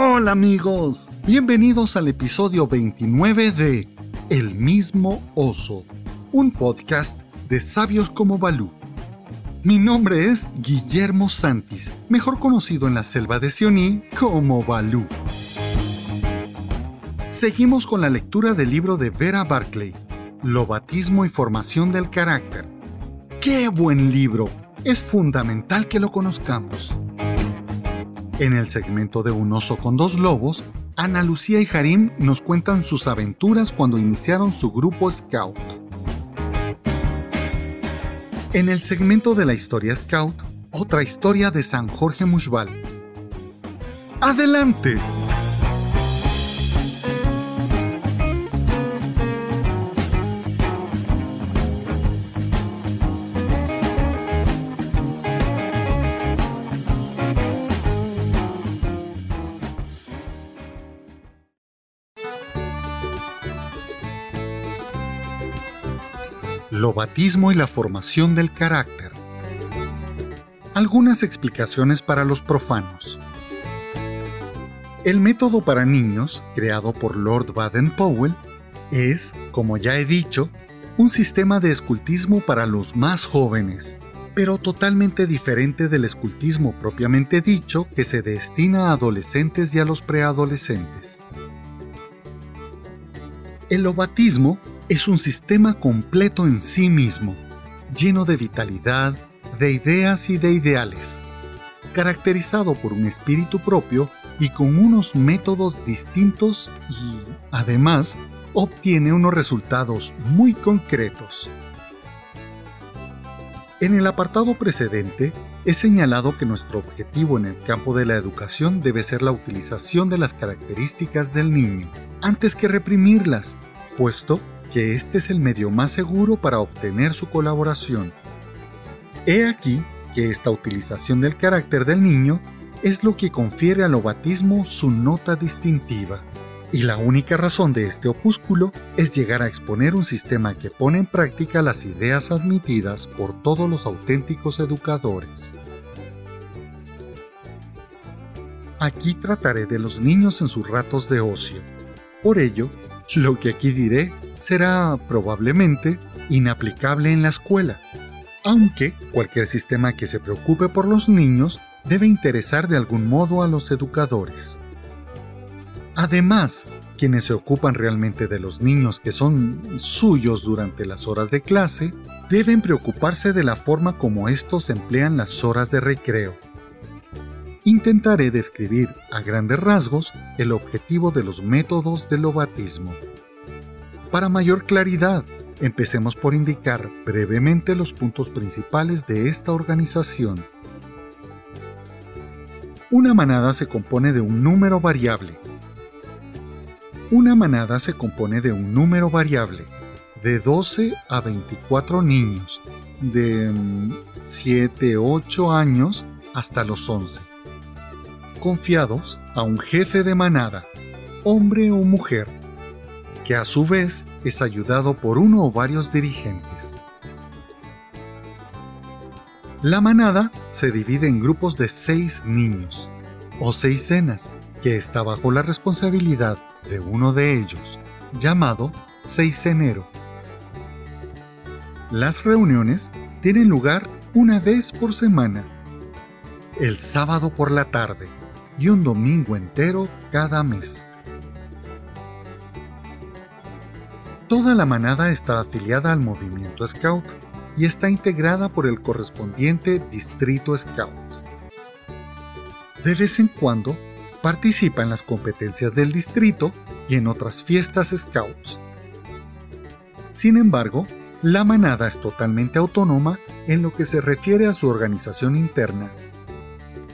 Hola amigos, bienvenidos al episodio 29 de El mismo oso, un podcast de sabios como Balú. Mi nombre es Guillermo Santis, mejor conocido en la selva de Sioní como Balú. Seguimos con la lectura del libro de Vera Barclay, Lobatismo y formación del carácter. ¡Qué buen libro! Es fundamental que lo conozcamos. En el segmento de Un oso con dos lobos, Ana Lucía y Harim nos cuentan sus aventuras cuando iniciaron su grupo Scout. En el segmento de la historia Scout, otra historia de San Jorge Mushbal. ¡Adelante! Lobatismo y la formación del carácter. Algunas explicaciones para los profanos. El método para niños, creado por Lord Baden-Powell, es, como ya he dicho, un sistema de escultismo para los más jóvenes, pero totalmente diferente del escultismo propiamente dicho que se destina a adolescentes y a los preadolescentes. El lobatismo es un sistema completo en sí mismo, lleno de vitalidad, de ideas y de ideales, caracterizado por un espíritu propio y con unos métodos distintos y, además, obtiene unos resultados muy concretos. En el apartado precedente, he señalado que nuestro objetivo en el campo de la educación debe ser la utilización de las características del niño, antes que reprimirlas, puesto que este es el medio más seguro para obtener su colaboración. He aquí que esta utilización del carácter del niño es lo que confiere al obatismo su nota distintiva. Y la única razón de este opúsculo es llegar a exponer un sistema que pone en práctica las ideas admitidas por todos los auténticos educadores. Aquí trataré de los niños en sus ratos de ocio. Por ello, lo que aquí diré será probablemente inaplicable en la escuela, aunque cualquier sistema que se preocupe por los niños debe interesar de algún modo a los educadores. Además, quienes se ocupan realmente de los niños que son suyos durante las horas de clase, deben preocuparse de la forma como estos emplean las horas de recreo. Intentaré describir a grandes rasgos el objetivo de los métodos del lobatismo. Para mayor claridad, empecemos por indicar brevemente los puntos principales de esta organización. Una manada se compone de un número variable. Una manada se compone de un número variable, de 12 a 24 niños, de 7, mm, 8 años hasta los 11, confiados a un jefe de manada, hombre o mujer, que a su vez es ayudado por uno o varios dirigentes. La manada se divide en grupos de seis niños o seis cenas, que está bajo la responsabilidad de uno de ellos, llamado seisenero. Las reuniones tienen lugar una vez por semana, el sábado por la tarde y un domingo entero cada mes. Toda la manada está afiliada al movimiento Scout y está integrada por el correspondiente distrito Scout. De vez en cuando, participa en las competencias del distrito y en otras fiestas Scouts. Sin embargo, la manada es totalmente autónoma en lo que se refiere a su organización interna.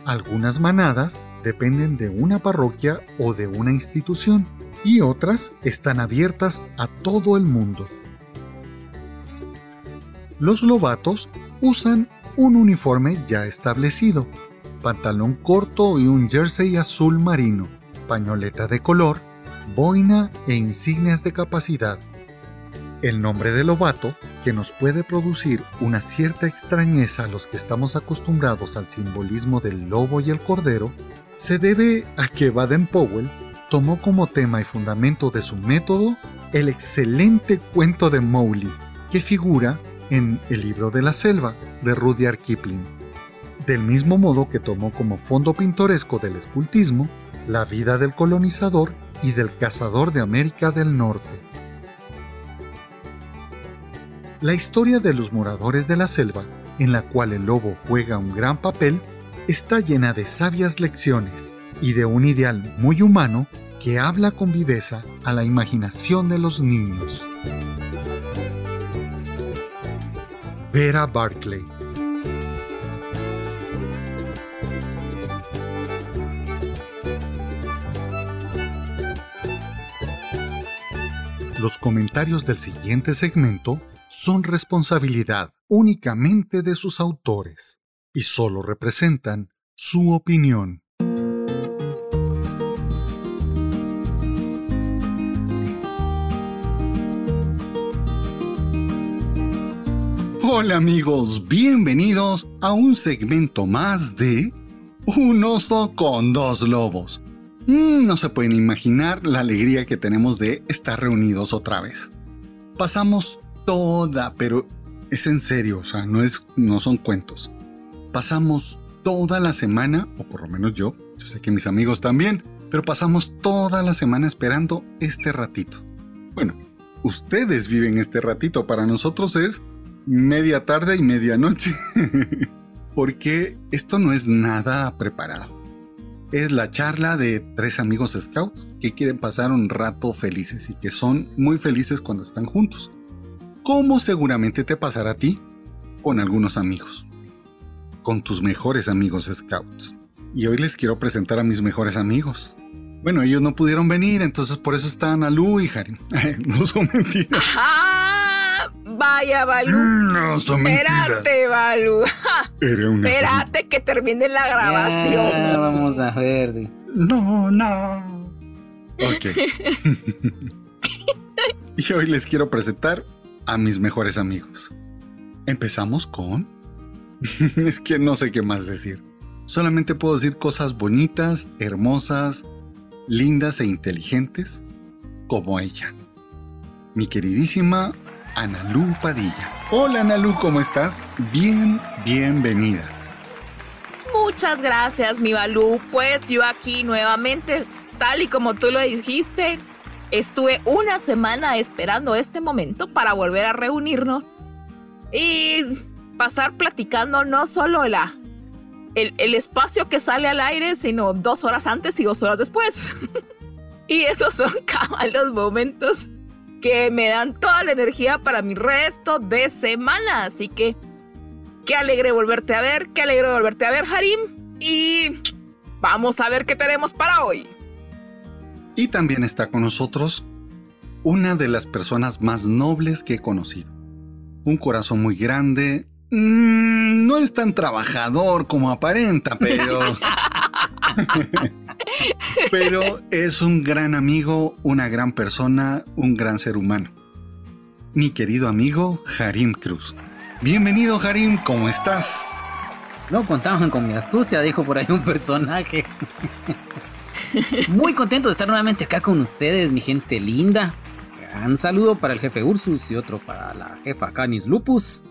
Algunas manadas dependen de una parroquia o de una institución y otras están abiertas a todo el mundo. Los lobatos usan un uniforme ya establecido, pantalón corto y un jersey azul marino, pañoleta de color, boina e insignias de capacidad. El nombre de lobato, que nos puede producir una cierta extrañeza a los que estamos acostumbrados al simbolismo del lobo y el cordero, se debe a que Baden-Powell tomó como tema y fundamento de su método el excelente cuento de Mowgli, que figura en El libro de la selva de Rudyard Kipling. Del mismo modo que tomó como fondo pintoresco del escultismo la vida del colonizador y del cazador de América del Norte. La historia de los moradores de la selva, en la cual el lobo juega un gran papel, está llena de sabias lecciones y de un ideal muy humano que habla con viveza a la imaginación de los niños. Vera Barclay Los comentarios del siguiente segmento son responsabilidad únicamente de sus autores y solo representan su opinión. Hola amigos, bienvenidos a un segmento más de Un oso con dos lobos. Mm, no se pueden imaginar la alegría que tenemos de estar reunidos otra vez. Pasamos toda, pero es en serio, o sea, no, es, no son cuentos. Pasamos toda la semana, o por lo menos yo, yo sé que mis amigos también, pero pasamos toda la semana esperando este ratito. Bueno, ustedes viven este ratito, para nosotros es media tarde y medianoche, porque esto no es nada preparado. Es la charla de tres amigos scouts que quieren pasar un rato felices y que son muy felices cuando están juntos como seguramente te pasará a ti con algunos amigos, con tus mejores amigos scouts. Y hoy les quiero presentar a mis mejores amigos. Bueno, ellos no pudieron venir, entonces por eso están Alu y Harim. no son mentiras. Vaya, Balú. Mm, no son mentiras. Espérate, Balú. Era una Espérate que termine la grabación. Ya, vamos a ver. No, no. Ok. y hoy les quiero presentar a mis mejores amigos. Empezamos con... es que no sé qué más decir. Solamente puedo decir cosas bonitas, hermosas, lindas e inteligentes como ella. Mi queridísima Analú Padilla. Hola Analú, ¿cómo estás? Bien, bienvenida. Muchas gracias, mi Balú. Pues yo aquí nuevamente, tal y como tú lo dijiste, Estuve una semana esperando este momento para volver a reunirnos y pasar platicando no solo la, el, el espacio que sale al aire, sino dos horas antes y dos horas después. y esos son los momentos que me dan toda la energía para mi resto de semana. Así que qué alegre volverte a ver, qué alegre volverte a ver, Harim. Y vamos a ver qué tenemos para hoy. Y también está con nosotros una de las personas más nobles que he conocido. Un corazón muy grande. Mm, no es tan trabajador como aparenta, pero... pero es un gran amigo, una gran persona, un gran ser humano. Mi querido amigo Harim Cruz. Bienvenido Harim, ¿cómo estás? No contaban con mi astucia, dijo por ahí un personaje. Muy contento de estar nuevamente acá con ustedes, mi gente linda. Un saludo para el jefe Ursus y otro para la jefa Canis Lupus.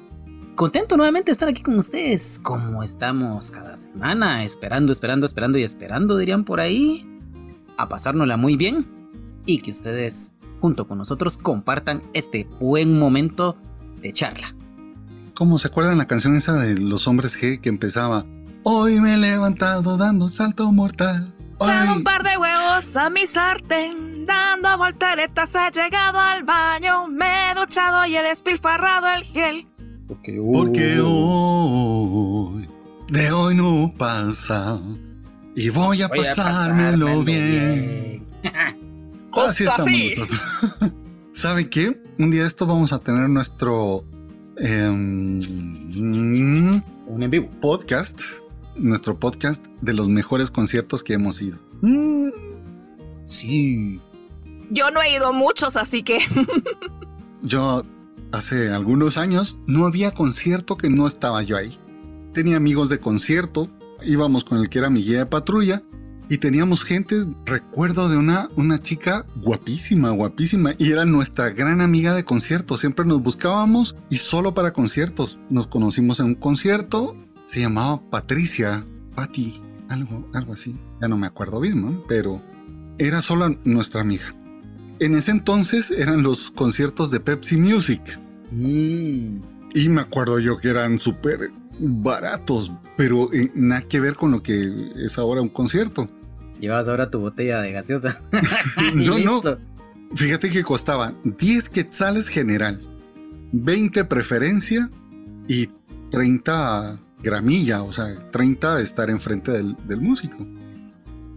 Contento nuevamente de estar aquí con ustedes, como estamos cada semana, esperando, esperando, esperando y esperando, dirían por ahí, a pasárnosla muy bien y que ustedes, junto con nosotros, compartan este buen momento de charla. ¿Cómo se acuerdan la canción esa de los hombres G que empezaba? Hoy me he levantado dando un salto mortal. Echado un par de huevos a mi sartén, dando volteretas he llegado al baño, me he duchado y he despilfarrado el gel. Porque hoy, Porque hoy de hoy no pasa y voy a, pasármelo, bien. así estamos nosotros. ¿Sabe qué? Un día esto vamos a tener nuestro em, un en vivo podcast nuestro podcast de los mejores conciertos que hemos ido. Mm. Sí. Yo no he ido a muchos, así que... yo hace algunos años no había concierto que no estaba yo ahí. Tenía amigos de concierto, íbamos con el que era mi guía de patrulla Y teníamos gente, recuerdo de una, una chica guapísima, guapísima, y era nuestra gran amiga de conciertos. Siempre nos buscábamos y solo para conciertos. Nos conocimos en un concierto, se llamaba Patricia, Patti, algo, algo así. Ya no me acuerdo bien, ¿no? Pero era solo nuestra amiga. En ese entonces eran los conciertos de Pepsi Music. Mm. Y me acuerdo yo que eran súper baratos, pero eh, nada que ver con lo que es ahora un concierto. Llevabas ahora tu botella de gaseosa. no, no. Fíjate que costaba 10 quetzales general, 20 preferencia y 30 gramilla, o sea, 30 estar enfrente del, del músico.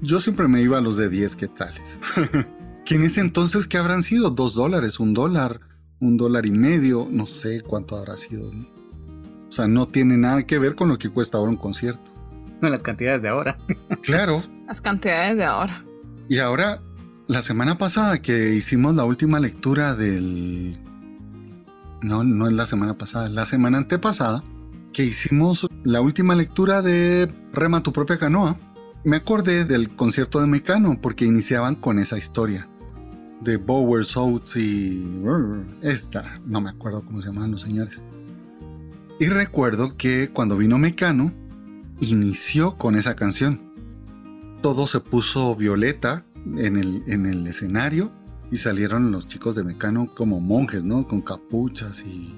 Yo siempre me iba a los de 10 quetzales. que en ese entonces, ¿qué habrán sido? ¿Dos dólares? ¿Un dólar? ¿Un dólar y medio? No sé cuánto habrá sido. O sea, no tiene nada que ver con lo que cuesta ahora un concierto. Con las cantidades de ahora. Claro. Las cantidades de ahora. Y ahora, la semana pasada que hicimos la última lectura del... No, no es la semana pasada, es la semana antepasada, que hicimos la última lectura de Rema tu propia canoa. Me acordé del concierto de Mecano porque iniciaban con esa historia de Bowers Oates y esta, no me acuerdo cómo se llaman los señores. Y recuerdo que cuando vino Mecano, inició con esa canción. Todo se puso violeta en el, en el escenario y salieron los chicos de Mecano como monjes, ¿no? Con capuchas y,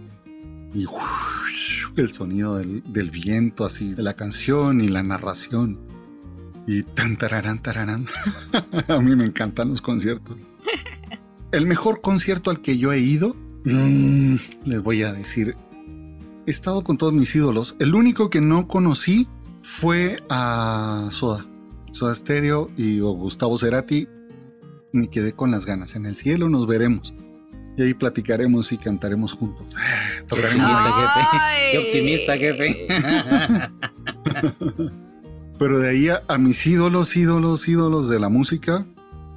y el sonido del, del, viento así de la canción y la narración. Y tan tararán, tararán. A mí me encantan los conciertos. El mejor concierto al que yo he ido, mmm, les voy a decir, he estado con todos mis ídolos. El único que no conocí fue a Soda. Soda Stereo y Gustavo Cerati. Me quedé con las ganas. En el cielo nos veremos. Y ahí platicaremos y cantaremos juntos. Qué optimista, jefe. Pero de ahí a, a, mis ídolos, ídolos, ídolos de la música,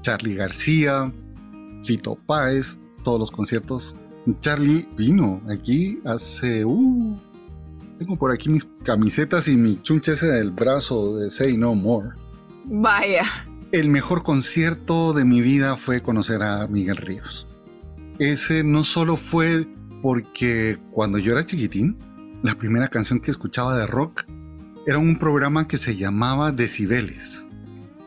Charlie García, Fito Páez, todos los conciertos. Charlie vino aquí hace... Uh, tengo por aquí mis camisetas y mi chunche ese del brazo de Say No More. Vaya. El mejor concierto de mi vida fue conocer a Miguel Ríos. Ese no solo fue porque cuando yo era chiquitín, la primera canción que escuchaba de rock era un programa que se llamaba Decibeles.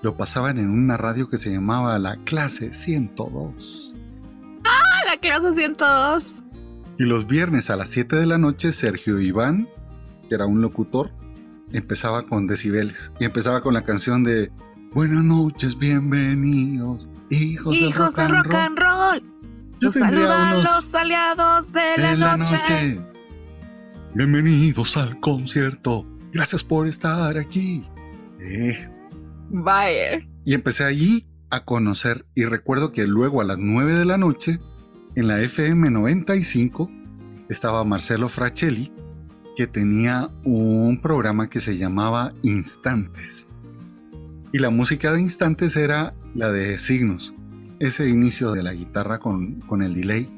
Lo pasaban en una radio que se llamaba La Clase 102. ¡Ah, la Clase 102! Y los viernes a las 7 de la noche, Sergio Iván, que era un locutor, empezaba con Decibeles. Y empezaba con la canción de Buenas noches, bienvenidos, hijos, hijos de rock, and roll. Yo Los saludan los aliados de, de la, la noche. noche. Bienvenidos al concierto. Gracias por estar aquí. Eh, Y empecé allí a conocer y recuerdo que luego a las 9 de la noche en la FM 95 estaba Marcelo Frachelli que tenía un programa que se llamaba Instantes. Y la música de Instantes era la de signos. Ese inicio de la guitarra con, con el delay.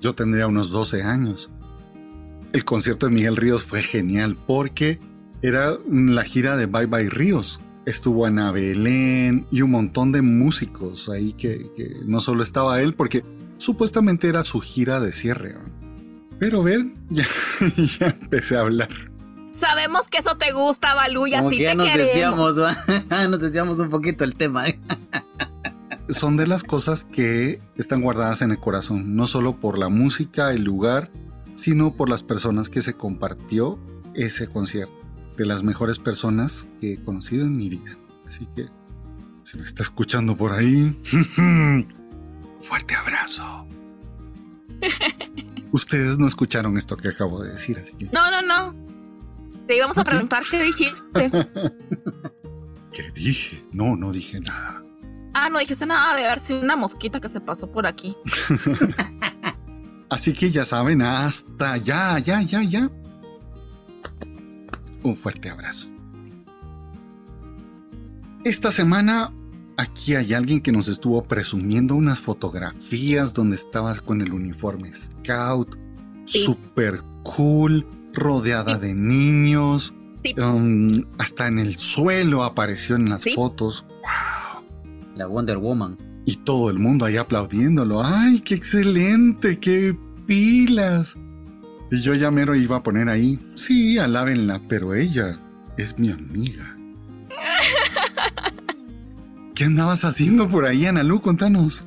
Yo tendría unos 12 años. El concierto de Miguel Ríos fue genial porque era la gira de Bye Bye Ríos, estuvo Ana Belén y un montón de músicos ahí que, que, no solo estaba él, porque supuestamente era su gira de cierre. Pero ven, ya, ya empecé a hablar. Sabemos que eso te gusta, Balú, y así que ya te nos queremos. desviamos, nos desviamos un poquito el tema. Son de las cosas que están guardadas en el corazón, no solo por la música, el lugar, sino por las personas que se compartió ese concierto. De las mejores personas que he conocido en mi vida. Así que, si me está escuchando por ahí, fuerte abrazo. Ustedes no escucharon esto que acabo de decir, así que... No, no, no. Te íbamos a preguntar qué dijiste. ¿Qué dije? No, no dije nada. Ah, no dijiste nada de haber sido una mosquita que se pasó por aquí. Así que ya saben, hasta ya, ya, ya, ya. Un fuerte abrazo. Esta semana aquí hay alguien que nos estuvo presumiendo unas fotografías donde estabas con el uniforme scout, Sí. super cool, rodeada de niños, Um, hasta en el suelo apareció en las fotos. ¡Wow! La Wonder Woman. Y todo el mundo ahí aplaudiéndolo. ¡Ay, qué excelente! ¡Qué pilas! Y yo ya mero iba a poner ahí. Sí, alábenla, pero ella es mi amiga. ¿Qué andabas haciendo por ahí, Analu? Contanos.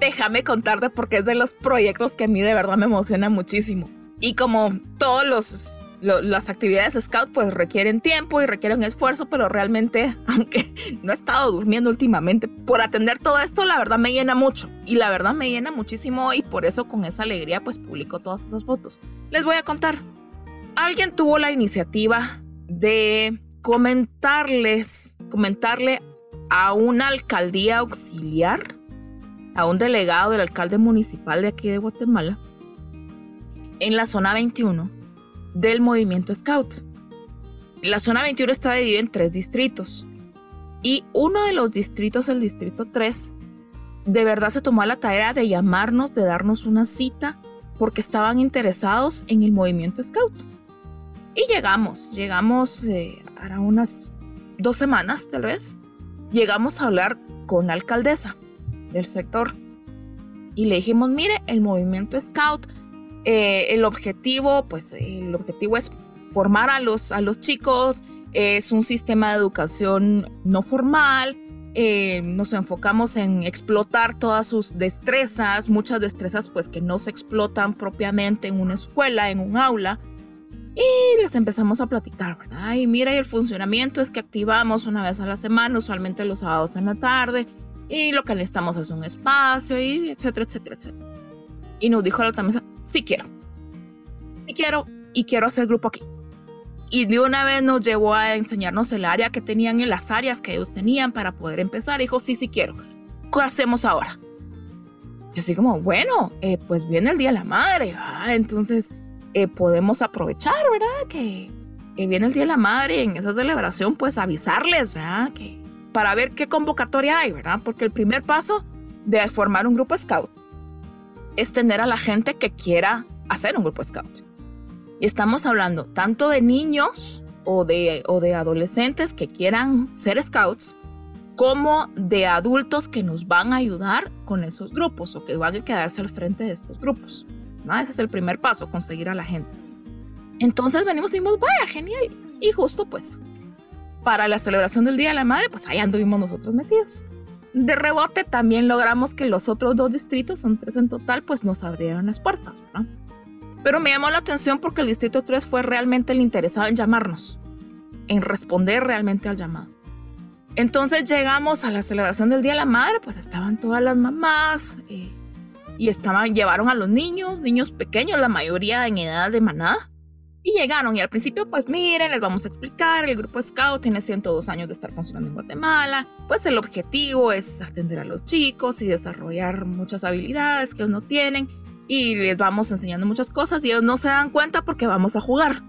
Déjame contarte porque es de los proyectos que a mí de verdad me emociona muchísimo. Y como todos los las actividades scout pues requieren tiempo y requieren esfuerzo, pero realmente, aunque no he estado durmiendo últimamente, por atender todo esto, la verdad me llena mucho. Y la verdad me llena muchísimo y por eso con esa alegría pues publico todas esas fotos. Les voy a contar. Alguien tuvo la iniciativa de comentarles, comentarle a una alcaldía auxiliar, a un delegado del alcalde municipal de aquí de Guatemala, en la zona 21, del movimiento Scout. La zona 21 está dividida en tres distritos y uno de los distritos, el distrito 3, de verdad se tomó la tarea de llamarnos, de darnos una cita porque estaban interesados en el movimiento Scout. Y llegamos, llegamos eh, a unas dos semanas tal vez, llegamos a hablar con la alcaldesa del sector y le dijimos, mire, el movimiento Scout eh, el objetivo, pues el objetivo es formar a los, a los chicos, es un sistema de educación no formal, eh, nos enfocamos en explotar todas sus destrezas, muchas destrezas pues que no se explotan propiamente en una escuela, en un aula. Y les empezamos a platicar, ¿verdad? Y mira, y el funcionamiento es que activamos una vez a la semana, usualmente los sábados en la tarde, y lo que necesitamos es un espacio, y etcétera, etcétera, etcétera y nos dijo la otra mesa, sí quiero, sí quiero y quiero hacer grupo aquí. Y de una vez nos llevó a enseñarnos el área que tenían en las áreas que ellos tenían para poder empezar. Dijo, sí, sí quiero. ¿Qué hacemos ahora? Y así como, bueno, eh, pues viene el Día de la Madre. Ah, entonces eh, podemos aprovechar, ¿verdad? Que, que, viene el Día de la Madre y en esa celebración pues avisarles, ¿verdad? Que, para ver qué convocatoria hay, ¿verdad? Porque el primer paso de formar un grupo scout es tener a la gente que quiera hacer un grupo scout. Y estamos hablando tanto de niños o de, o de adolescentes que quieran ser scouts, como de adultos que nos van a ayudar con esos grupos o que van a quedarse al frente de estos grupos. ¿no? Ese es el primer paso, conseguir a la gente. Entonces venimos y dijimos, vaya, genial. Y justo pues, para la celebración del Día de la Madre, pues ahí anduvimos nosotros metidos. De rebote también logramos que los otros dos distritos, son tres en total, pues nos abrieran las puertas, ¿verdad? Pero me llamó la atención porque el distrito 3 fue realmente el interesado en llamarnos, en responder realmente al llamado. Entonces llegamos a la celebración del Día de la Madre, pues estaban todas las mamás eh, y estaban, llevaron a los niños, niños pequeños, la mayoría en edad de manada. Y llegaron y al principio, pues miren, les vamos a explicar, el grupo Scout tiene 102 años de estar funcionando en Guatemala, pues el objetivo es atender a los chicos y desarrollar muchas habilidades que ellos no tienen y les vamos enseñando muchas cosas y ellos no se dan cuenta porque vamos a jugar,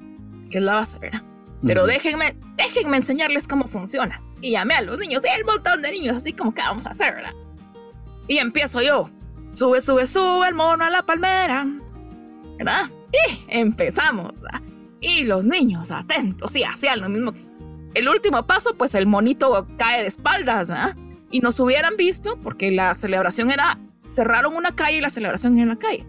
que es la base, ¿verdad? Pero déjenme, déjenme enseñarles cómo funciona. Y llamé a los niños, y el montón de niños, así como que vamos a hacer, ¿verdad? Y empiezo yo, sube, sube, sube el mono a la palmera, ¿verdad? Y empezamos. Y los niños atentos y hacían lo mismo. El último paso, pues el monito cae de espaldas, ¿verdad? Y nos hubieran visto, porque la celebración era, cerraron una calle y la celebración en la calle.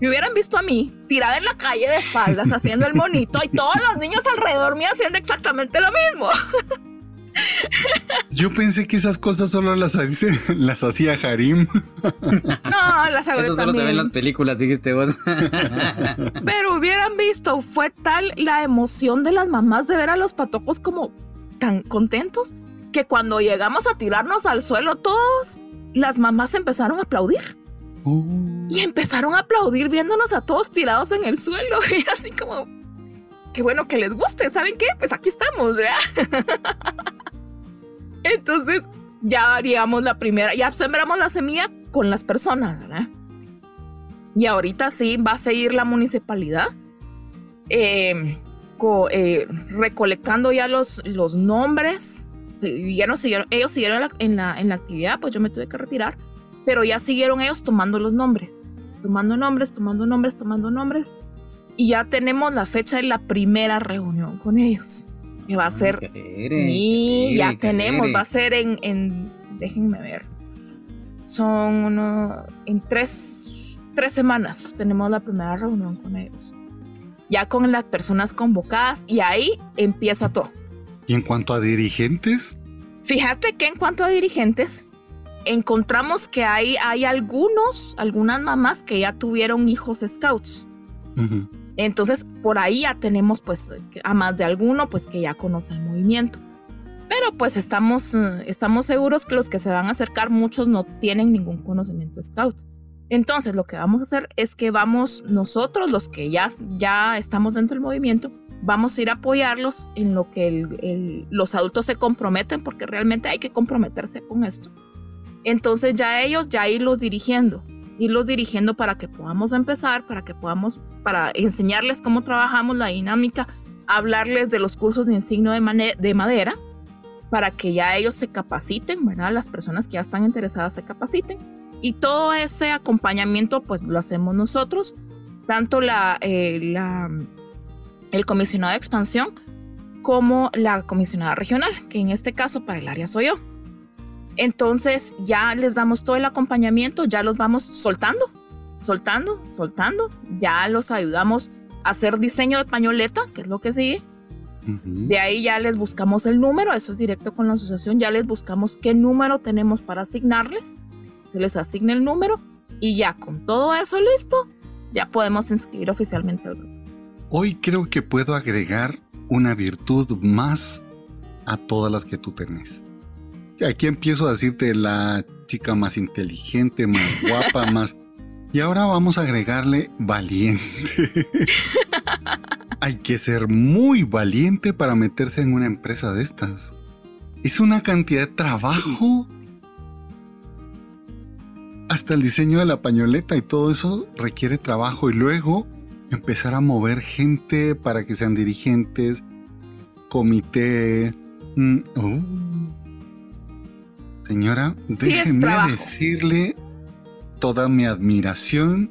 Me hubieran visto a mí tirada en la calle de espaldas haciendo el monito y todos los niños alrededor mío haciendo exactamente lo mismo. Yo pensé que esas cosas solo las, las hacía Harim. No, las hago Eso solo se ve en las películas, dijiste vos. Pero hubieran visto, fue tal la emoción de las mamás de ver a los patojos como tan contentos que cuando llegamos a tirarnos al suelo todos, las mamás empezaron a aplaudir. Oh. Y empezaron a aplaudir viéndonos a todos tirados en el suelo. Y así como, qué bueno que les guste, ¿saben qué? Pues aquí estamos, ¿verdad? Entonces, ya haríamos la primera, ya sembramos la semilla con las personas, ¿verdad? Y ahorita sí va a seguir la municipalidad em, eh, recolectando ya los, los nombres. Ya no siguieron, ellos siguieron en la, en la actividad, pues yo me tuve que retirar, pero ya siguieron ellos tomando los nombres, tomando nombres, tomando nombres, tomando nombres. Y ya tenemos la fecha de la primera reunión con ellos. que va a ser... sí, ya tenemos, va a ser en, en, déjenme ver, son uno, en tres, tres semanas tenemos la primera reunión con ellos, ya con las personas convocadas y ahí empieza todo. ¿Y en cuanto a dirigentes? Fíjate que en cuanto a dirigentes, encontramos que hay, hay algunos, algunas mamás que ya tuvieron hijos scouts. Entonces, por ahí ya tenemos pues a más de alguno pues que ya conoce el movimiento. Pero pues estamos, eh, estamos seguros que los que se van a acercar, muchos no tienen ningún conocimiento scout. Entonces, lo que vamos a hacer es que vamos nosotros, los que ya, ya estamos dentro del movimiento, vamos a ir a apoyarlos en lo que los adultos se comprometen, porque realmente hay que comprometerse con esto. Entonces ya ellos, ya irlos dirigiendo, irlos dirigiendo para que podamos empezar, para que podamos, para enseñarles cómo trabajamos la dinámica, hablarles de los cursos de insigno de, de madera, para que ya ellos se capaciten, ¿verdad? Las personas que ya están interesadas se capaciten. Y todo ese acompañamiento, pues lo hacemos nosotros, tanto la, eh, la el comisionado de expansión como la comisionada regional, que en este caso para el área soy yo. Entonces ya les damos todo el acompañamiento, ya los vamos soltando, soltando, soltando, ya los ayudamos a hacer diseño de pañoleta, que es lo que sigue. De ahí ya les buscamos el número, eso es directo con la asociación, ya les buscamos qué número tenemos para asignarles, se les asigna el número y ya con todo eso listo, ya podemos inscribir oficialmente al grupo. Hoy creo que puedo agregar una virtud más a todas las que tú tenés. Aquí empiezo a decirte la chica más inteligente, más guapa, más... Y ahora vamos a agregarle valiente. Hay que ser muy valiente para meterse en una empresa de estas. Es una cantidad de trabajo. Hasta el diseño de la pañoleta y todo eso requiere trabajo. Y luego empezar a mover gente para que sean dirigentes, comité. Mm, oh. Señora, déjeme decirle toda mi admiración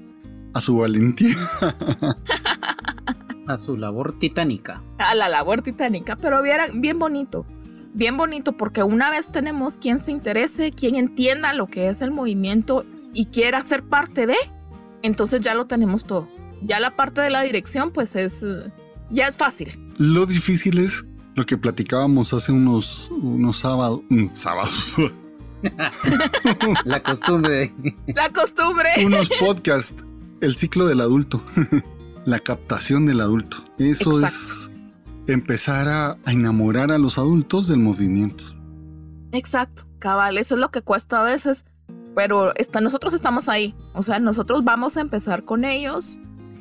a su valentía. a su labor titánica. A la labor titánica, pero bien, bien bonito. Bien bonito porque una vez tenemos quien se interese, quien entienda lo que es el movimiento y quiera ser parte de, entonces ya lo tenemos todo. Ya la parte de la dirección pues es ya es fácil. Lo difícil es lo que platicábamos hace unos unos sábados, sábados. la costumbre. La costumbre. Unos podcasts. El ciclo del adulto. la captación del adulto. Eso es empezar a, enamorar a los adultos del movimiento. Exacto, cabal, eso es lo que cuesta a veces, pero nosotros estamos ahí, o sea, nosotros vamos a empezar con ellos,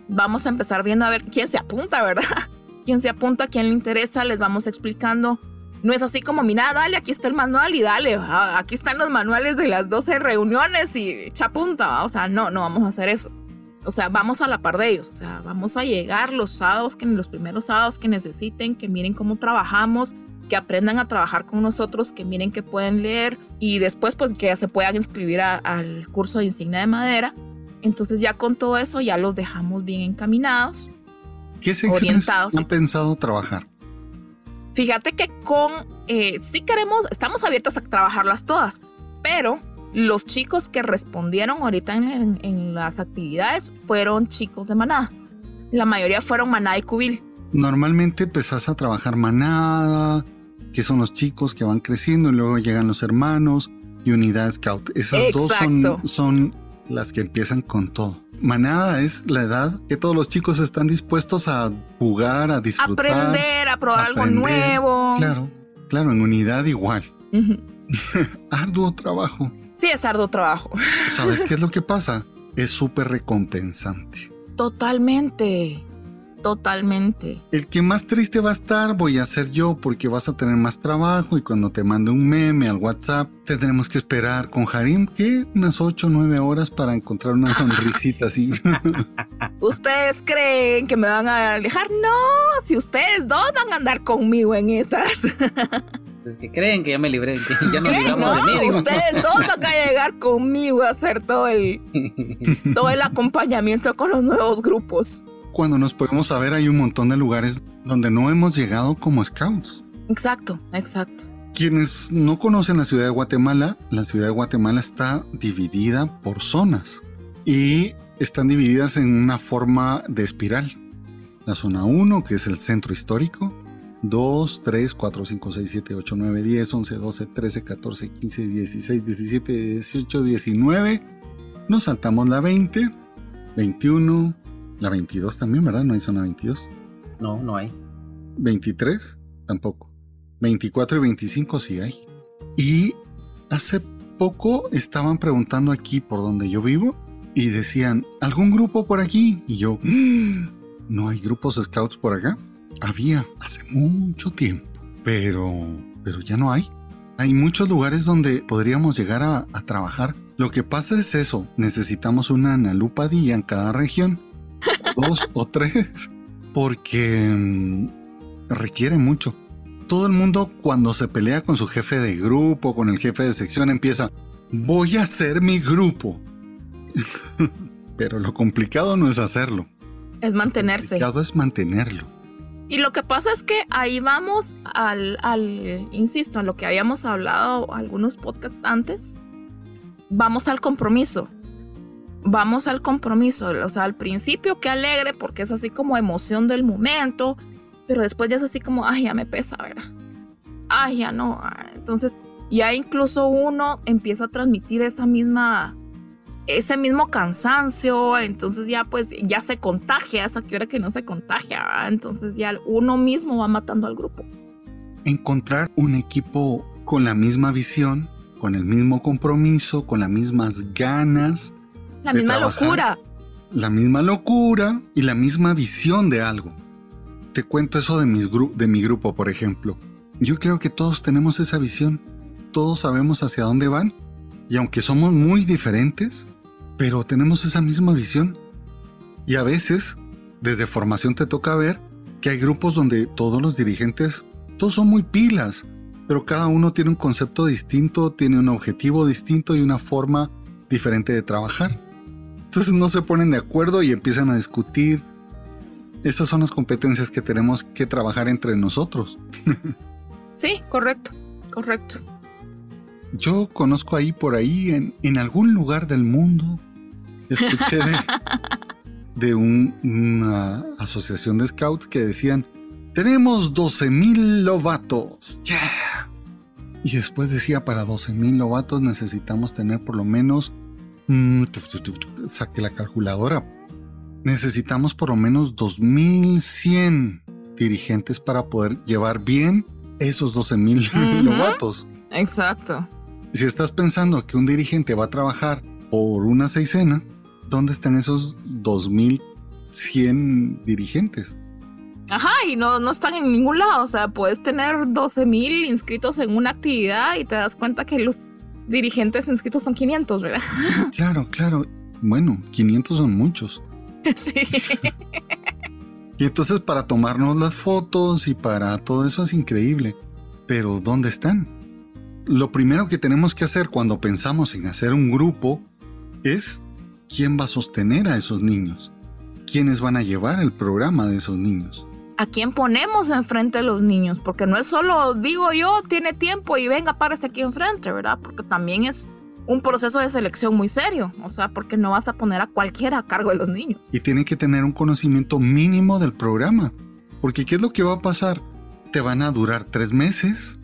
vamos a empezar viendo a ver quién se apunta, ¿verdad? Quién se apunta, quién le interesa, les vamos explicando. No es así como, mira, dale, aquí está el manual y dale, aquí están los manuales de las 12 reuniones y echa punta, o sea, no, no vamos a hacer eso o sea, vamos a la par de ellos, o sea, vamos a llegar los sábados, que los primeros sábados que necesiten, que miren cómo trabajamos, que aprendan a trabajar con nosotros, que miren que pueden leer y después pues que ya se puedan inscribir al curso de insignia de madera. Entonces ya con todo eso ya los dejamos bien encaminados. ¿Qué orientados. han pensado trabajar? Fíjate que con, eh, sí queremos, estamos abiertos a trabajarlas todas, pero los chicos que respondieron ahorita en, las actividades fueron chicos de manada. La mayoría fueron manada y cubil. Normalmente empezás a trabajar manada, que son los chicos que van creciendo y luego llegan los hermanos y unidad scout. Esas dos son, son las que empiezan con todo. Manada es la edad que todos los chicos están dispuestos a jugar, a disfrutar. Aprender, a probar algo nuevo. Claro, claro, en unidad igual. Arduo trabajo. Sí, es arduo trabajo. ¿Sabes qué es lo que pasa? Es súper recompensante. Totalmente. Totalmente. El que más triste va a estar voy a ser yo porque vas a tener más trabajo y cuando te mande un meme al WhatsApp tendremos que esperar con Harim que unas 8 o 9 horas para encontrar una sonrisita así. ¿Ustedes creen que me van a alejar? No, si ustedes dos van a andar conmigo en esas. Es que creen que ya me libré, que ya no ligamos de mí. Ustedes dos van a llegar conmigo a hacer todo el, todo el acompañamiento con los nuevos grupos. Cuando nos podemos saber hay un montón de lugares donde no hemos llegado como scouts. Exacto, exacto. Quienes no conocen la ciudad de Guatemala, la ciudad de Guatemala está dividida por zonas y están divididas en una forma de espiral. La zona 1, que es el centro histórico, 2, 3, 4, 5, 6, 7, 8, 9, 10, 11, 12, 13, 14, 15, 16, 17, 18, 19. Nos saltamos la 20, 21, la 22 también, ¿verdad? No hay zona 22. No, no hay. 23, tampoco. 24 y 25 sí hay. Y hace poco estaban preguntando aquí por donde yo vivo y decían, ¿algún grupo por aquí? Y yo, "Mm, ¿no hay grupos scouts por acá? Había hace mucho tiempo, pero, pero ya no hay. Hay muchos lugares donde podríamos llegar a, a trabajar. Lo que pasa es eso, necesitamos una analupadilla en cada región, dos o tres, porque mm, requiere mucho. Todo el mundo cuando se pelea con su jefe de grupo, con el jefe de sección, empieza, voy a hacer mi grupo. Pero lo complicado no es hacerlo. Es Lo mantenerse. complicado es mantenerlo. Y lo que pasa es que ahí vamos al, al, insisto, en lo que habíamos hablado algunos podcasts antes, vamos al compromiso. Vamos al compromiso. O sea, al principio qué alegre porque es así como emoción del momento, pero después ya es así como, ay, ya me pesa, ¿verdad? Ay, ya no. ah, Entonces, ya incluso uno empieza a transmitir esa misma, ese mismo cansancio, entonces ya pues ya se contagia, esa que hora que no se contagia, entonces ya uno mismo va matando al grupo. Encontrar un equipo con la misma visión, con el mismo compromiso, con las mismas ganas, La De misma trabajar. locura. la misma locura y la misma visión de algo. Te cuento eso de, mis de mi grupo, por ejemplo. Yo creo que todos tenemos esa visión, todos sabemos hacia dónde van y aunque somos muy diferentes, pero tenemos esa misma visión. Y a veces, desde formación te toca ver que hay grupos donde todos los dirigentes, todos son muy pilas, pero cada uno tiene un concepto distinto, tiene un objetivo distinto y una forma diferente de trabajar. Entonces no se ponen de acuerdo y empiezan a discutir. Esas son las competencias que tenemos que trabajar entre nosotros. Sí, correcto, correcto. Yo conozco ahí por ahí, en, en algún lugar del mundo, escuché de, de un- una asociación de scouts que decían, tenemos 12.000 lobatos. Yeah. Y después decía, para 12.000 lobatos necesitamos tener por lo menos... mm, tu, saqué la calculadora. Necesitamos por lo menos 2.100 dirigentes para poder llevar bien esos 12.000 Ujú. lobatos. Exacto. Si estás pensando que un dirigente va a trabajar por una seisena, ¿dónde están esos 2100 dirigentes? Ajá, y no, no están en ningún lado. O sea, puedes tener 12 mil inscritos en una actividad y te das cuenta que los dirigentes inscritos son 500, ¿verdad? Claro, claro. Bueno, 500 son muchos. sí. Y entonces para tomarnos las fotos y para todo eso es increíble. Pero ¿dónde están? Lo primero que tenemos que hacer cuando pensamos en hacer un grupo es quién va a sostener a esos niños. ¿Quiénes van a llevar el programa de esos niños? ¿A quién ponemos enfrente los niños? Porque no es solo, digo yo, tiene tiempo y venga, párese aquí enfrente, ¿verdad? Porque también es un proceso de selección muy serio. O sea, porque no vas a poner a cualquiera a cargo de los niños. y tienen que tener un conocimiento mínimo del programa. Porque ¿qué es lo que va a pasar? Te van a durar tres meses.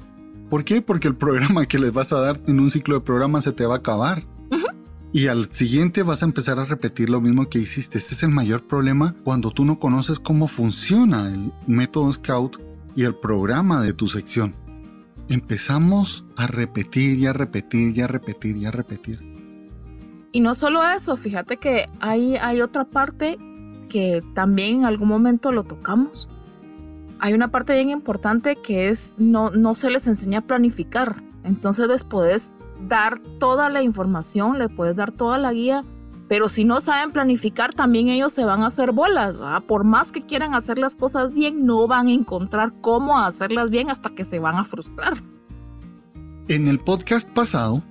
¿Por qué? Porque el programa que les vas a dar en un ciclo de programa se te va a acabar. Y al siguiente vas a empezar a repetir lo mismo que hiciste. Ese es el mayor problema cuando tú no conoces cómo funciona el método Scout y el programa de tu sección. Empezamos a repetir y a repetir y a repetir y a repetir. Y no solo eso, fíjate que hay, hay otra parte que también en algún momento lo tocamos. Hay una parte bien importante que es no, no se les enseña a planificar. Entonces les puedes dar toda la información, les puedes dar toda la guía, pero si no saben planificar, también ellos se van a hacer bolas. ¿verdad? Por más que quieran hacer las cosas bien, no van a encontrar cómo hacerlas bien hasta que se van a frustrar. En el podcast pasado,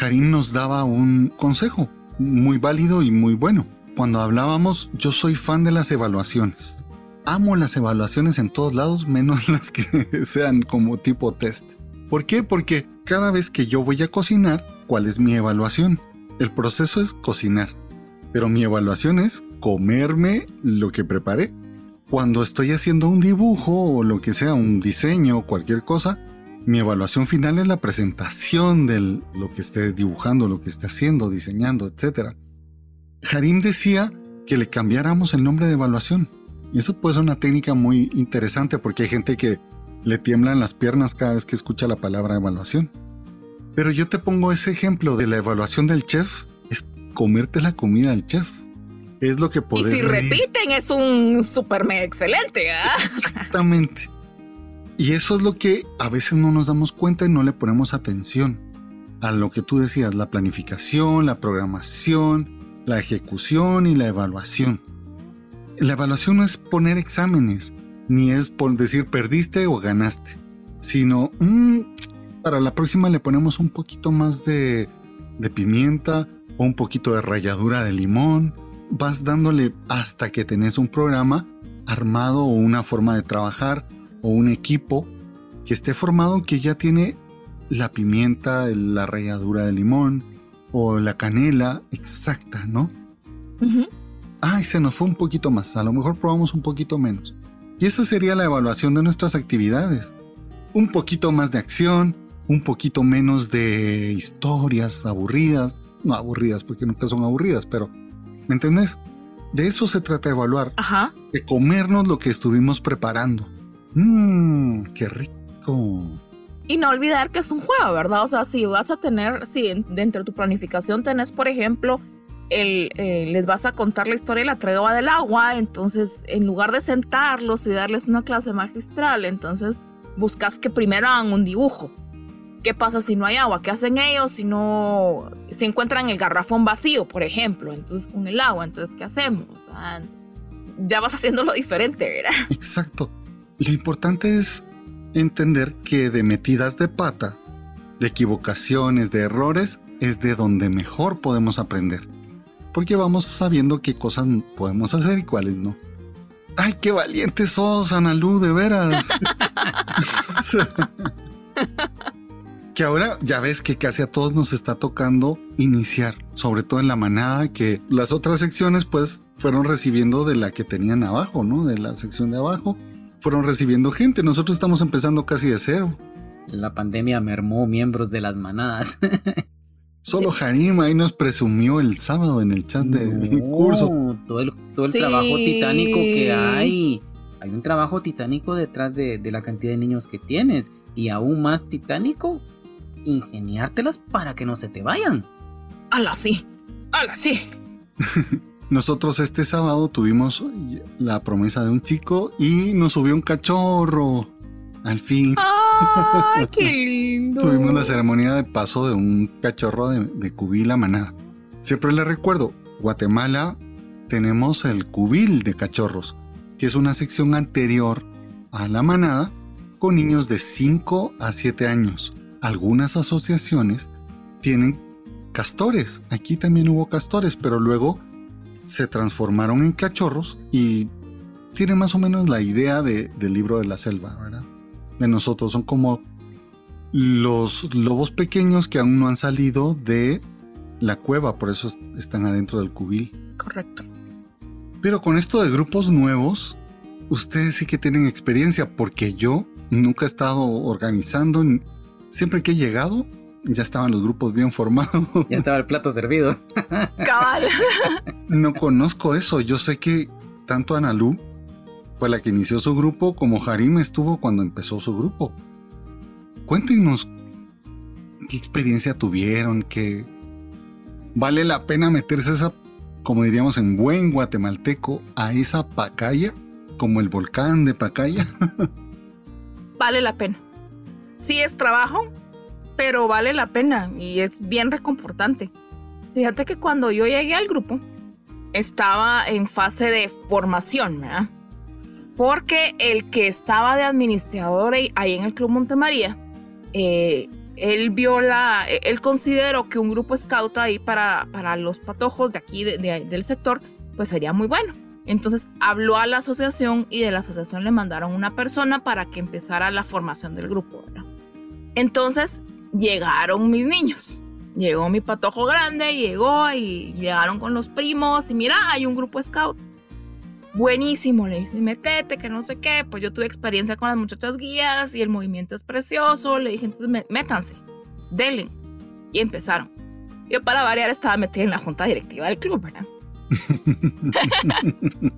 Harim nos daba un consejo muy válido y muy bueno. Cuando hablábamos, yo soy fan de las evaluaciones. amo las evaluaciones en todos lados, menos las que sean como tipo test. ¿Por qué? Porque cada vez que yo voy a cocinar, ¿cuál es mi evaluación? El proceso es cocinar, pero mi evaluación es comerme lo que preparé. Cuando estoy haciendo un dibujo o lo que sea, un diseño o cualquier cosa, mi evaluación final es la presentación de lo que esté dibujando, lo que esté haciendo, diseñando, etc. Harim decía que le cambiáramos el nombre de evaluación. Y eso puede ser una técnica muy interesante porque hay gente que le tiemblan las piernas cada vez que escucha la palabra evaluación. Pero yo te pongo ese ejemplo de la evaluación del chef, es comerte la comida del chef. Es lo que podés Y si repiten es un super excelente. ¿ah? Exactamente. Y eso es lo que a veces no nos damos cuenta y no le ponemos atención. A lo que tú decías, la planificación, la programación, la ejecución y la evaluación. La evaluación no es poner exámenes, ni es por decir perdiste o ganaste, sino mm, para la próxima le ponemos un poquito más de, de pimienta o un poquito de ralladura de limón. Vas dándole hasta que tenés un programa armado o una forma de trabajar o un equipo que esté formado que ya tiene la pimienta, la ralladura de limón o la canela exacta, ¿no? Ay, se nos fue un poquito más, a lo mejor probamos un poquito menos. Y esa sería la evaluación de nuestras actividades. Un poquito más de acción, un poquito menos de historias aburridas, no aburridas porque nunca son aburridas, pero ¿me entendés? De eso se trata de evaluar, Ajá. de comernos lo que estuvimos preparando. Mmm, qué rico. Y no olvidar que es un juego, ¿verdad? O sea, si vas a tener, si dentro de tu planificación tenés, por ejemplo, el, eh, les vas a contar la historia de la tregua del agua, entonces en lugar de sentarlos y darles una clase magistral, entonces buscas que primero hagan un dibujo. ¿Qué pasa si no hay agua? ¿Qué hacen ellos si no se encuentran el garrafón vacío, por ejemplo? Entonces con el agua, entonces ¿qué hacemos? ya vas haciéndolo diferente, ¿verdad? Exacto. Lo importante es entender que de metidas de pata, de equivocaciones, de errores, es de donde mejor podemos aprender. Porque vamos sabiendo qué cosas podemos hacer y cuáles no. ¡Ay, qué valiente sos, Analú, de veras! que ahora ya ves que casi a todos nos está tocando iniciar, sobre todo en la manada, que las otras secciones pues fueron recibiendo de la que tenían abajo, ¿no? De la sección de abajo, fueron recibiendo gente. Nosotros estamos empezando casi de cero. La pandemia mermó miembros de las manadas. Solo Harim ahí nos presumió el sábado en el chat del curso. Todo el, todo el trabajo titánico que hay. Hay un trabajo titánico detrás de, de, la cantidad de niños que tienes. Y aún más titánico, ingeniártelas para que no se te vayan. ¡Hala, sí! ¡Hala, sí! Nosotros este sábado tuvimos la promesa de un chico y nos subió un cachorro. Al fin. ¡Ay, qué lindo! Tuvimos la ceremonia de paso de un cachorro de, de cubil a manada. Siempre le recuerdo, Guatemala tenemos el cubil de cachorros, que es una sección anterior a la manada con niños de 5 a 7 años. Algunas asociaciones tienen castores. Aquí también hubo castores, pero luego se transformaron en cachorros y tiene más o menos la idea de, del libro de la selva, ¿verdad? De nosotros. Son como los lobos pequeños que aún no han salido de la cueva, por eso están adentro del cubil. Correcto. Pero con esto de grupos nuevos, ustedes sí que tienen experiencia, porque yo nunca he estado organizando. Siempre que he llegado, ya estaban los grupos bien formados. Ya estaba el plato servido. Cabal. No conozco eso. Yo sé que tanto Analú fue la que inició su grupo como Harim estuvo cuando empezó su grupo. Cuéntenos qué experiencia tuvieron, que vale la pena meterse esa, como diríamos en buen guatemalteco, a esa pacaya, como el volcán de Pacaya. Vale la pena. Sí es trabajo, pero vale la pena y es bien reconfortante. Fíjate que cuando yo llegué al grupo, estaba en fase de formación, ¿verdad? Porque el que estaba de administrador ahí en el Club Montemaría, eh, él vio la, él consideró que un grupo scout ahí para, para los patojos de aquí de, de, del sector, pues sería muy bueno. Entonces habló a la asociación y de la asociación le mandaron una persona para que empezara la formación del grupo. Entonces llegaron mis niños. Llegó mi patojo grande, llegó y llegaron con los primos y mira, hay un grupo scout. Buenísimo, le dije, metete, que no sé qué. Pues yo tuve experiencia con las muchachas guías y el movimiento es precioso. Le dije, entonces métanse, denle. Y empezaron. Yo para variar estaba metida en la junta directiva del club, ¿verdad?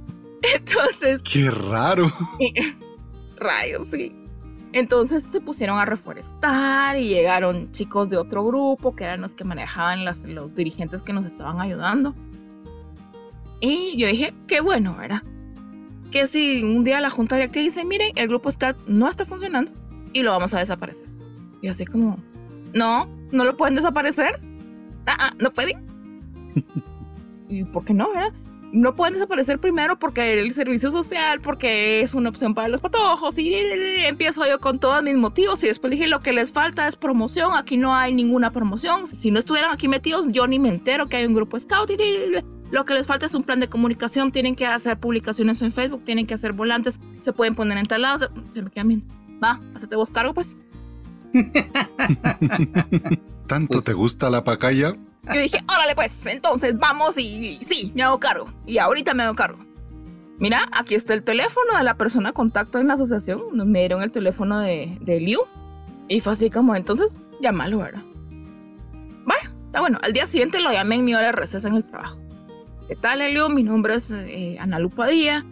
Entonces. Qué raro. Rayos, sí. Entonces se pusieron a reforestar y llegaron chicos de otro grupo que eran los que manejaban las, los dirigentes que nos estaban ayudando. Y yo dije, qué bueno, ¿verdad? Que si un día la junta directiva dice, miren, el grupo SCAT no está funcionando y lo vamos a desaparecer. Y así como, no, no lo pueden desaparecer. Ah, ah no pueden. ¿Y por qué no, verdad? No pueden desaparecer primero porque el servicio social, porque es una opción para los patojos. Y empiezo yo con todos mis motivos. Y después dije: Lo que les falta es promoción. Aquí no hay ninguna promoción. Si no estuvieran aquí metidos, yo ni me entero que hay un grupo scout. Lo que les falta es un plan de comunicación. Tienen que hacer publicaciones en Facebook, tienen que hacer volantes, se pueden poner en tal lado. Se, me quedan bien. Va, hacete vos cargo, pues. ¿Tanto pues te gusta la pacaya? Yo dije, órale pues, entonces vamos y, sí, me hago cargo. Y ahorita me hago cargo. Mira, aquí está el teléfono de la persona contacto en la asociación. Me dieron el teléfono de, de Liu. Y fue así como, entonces, llámalo, ¿verdad? Vaya, está bueno. Al día siguiente lo llamé en mi hora de receso en el trabajo. ¿Qué tal, Elio? Mi nombre es eh, Ana Lupa Díaz.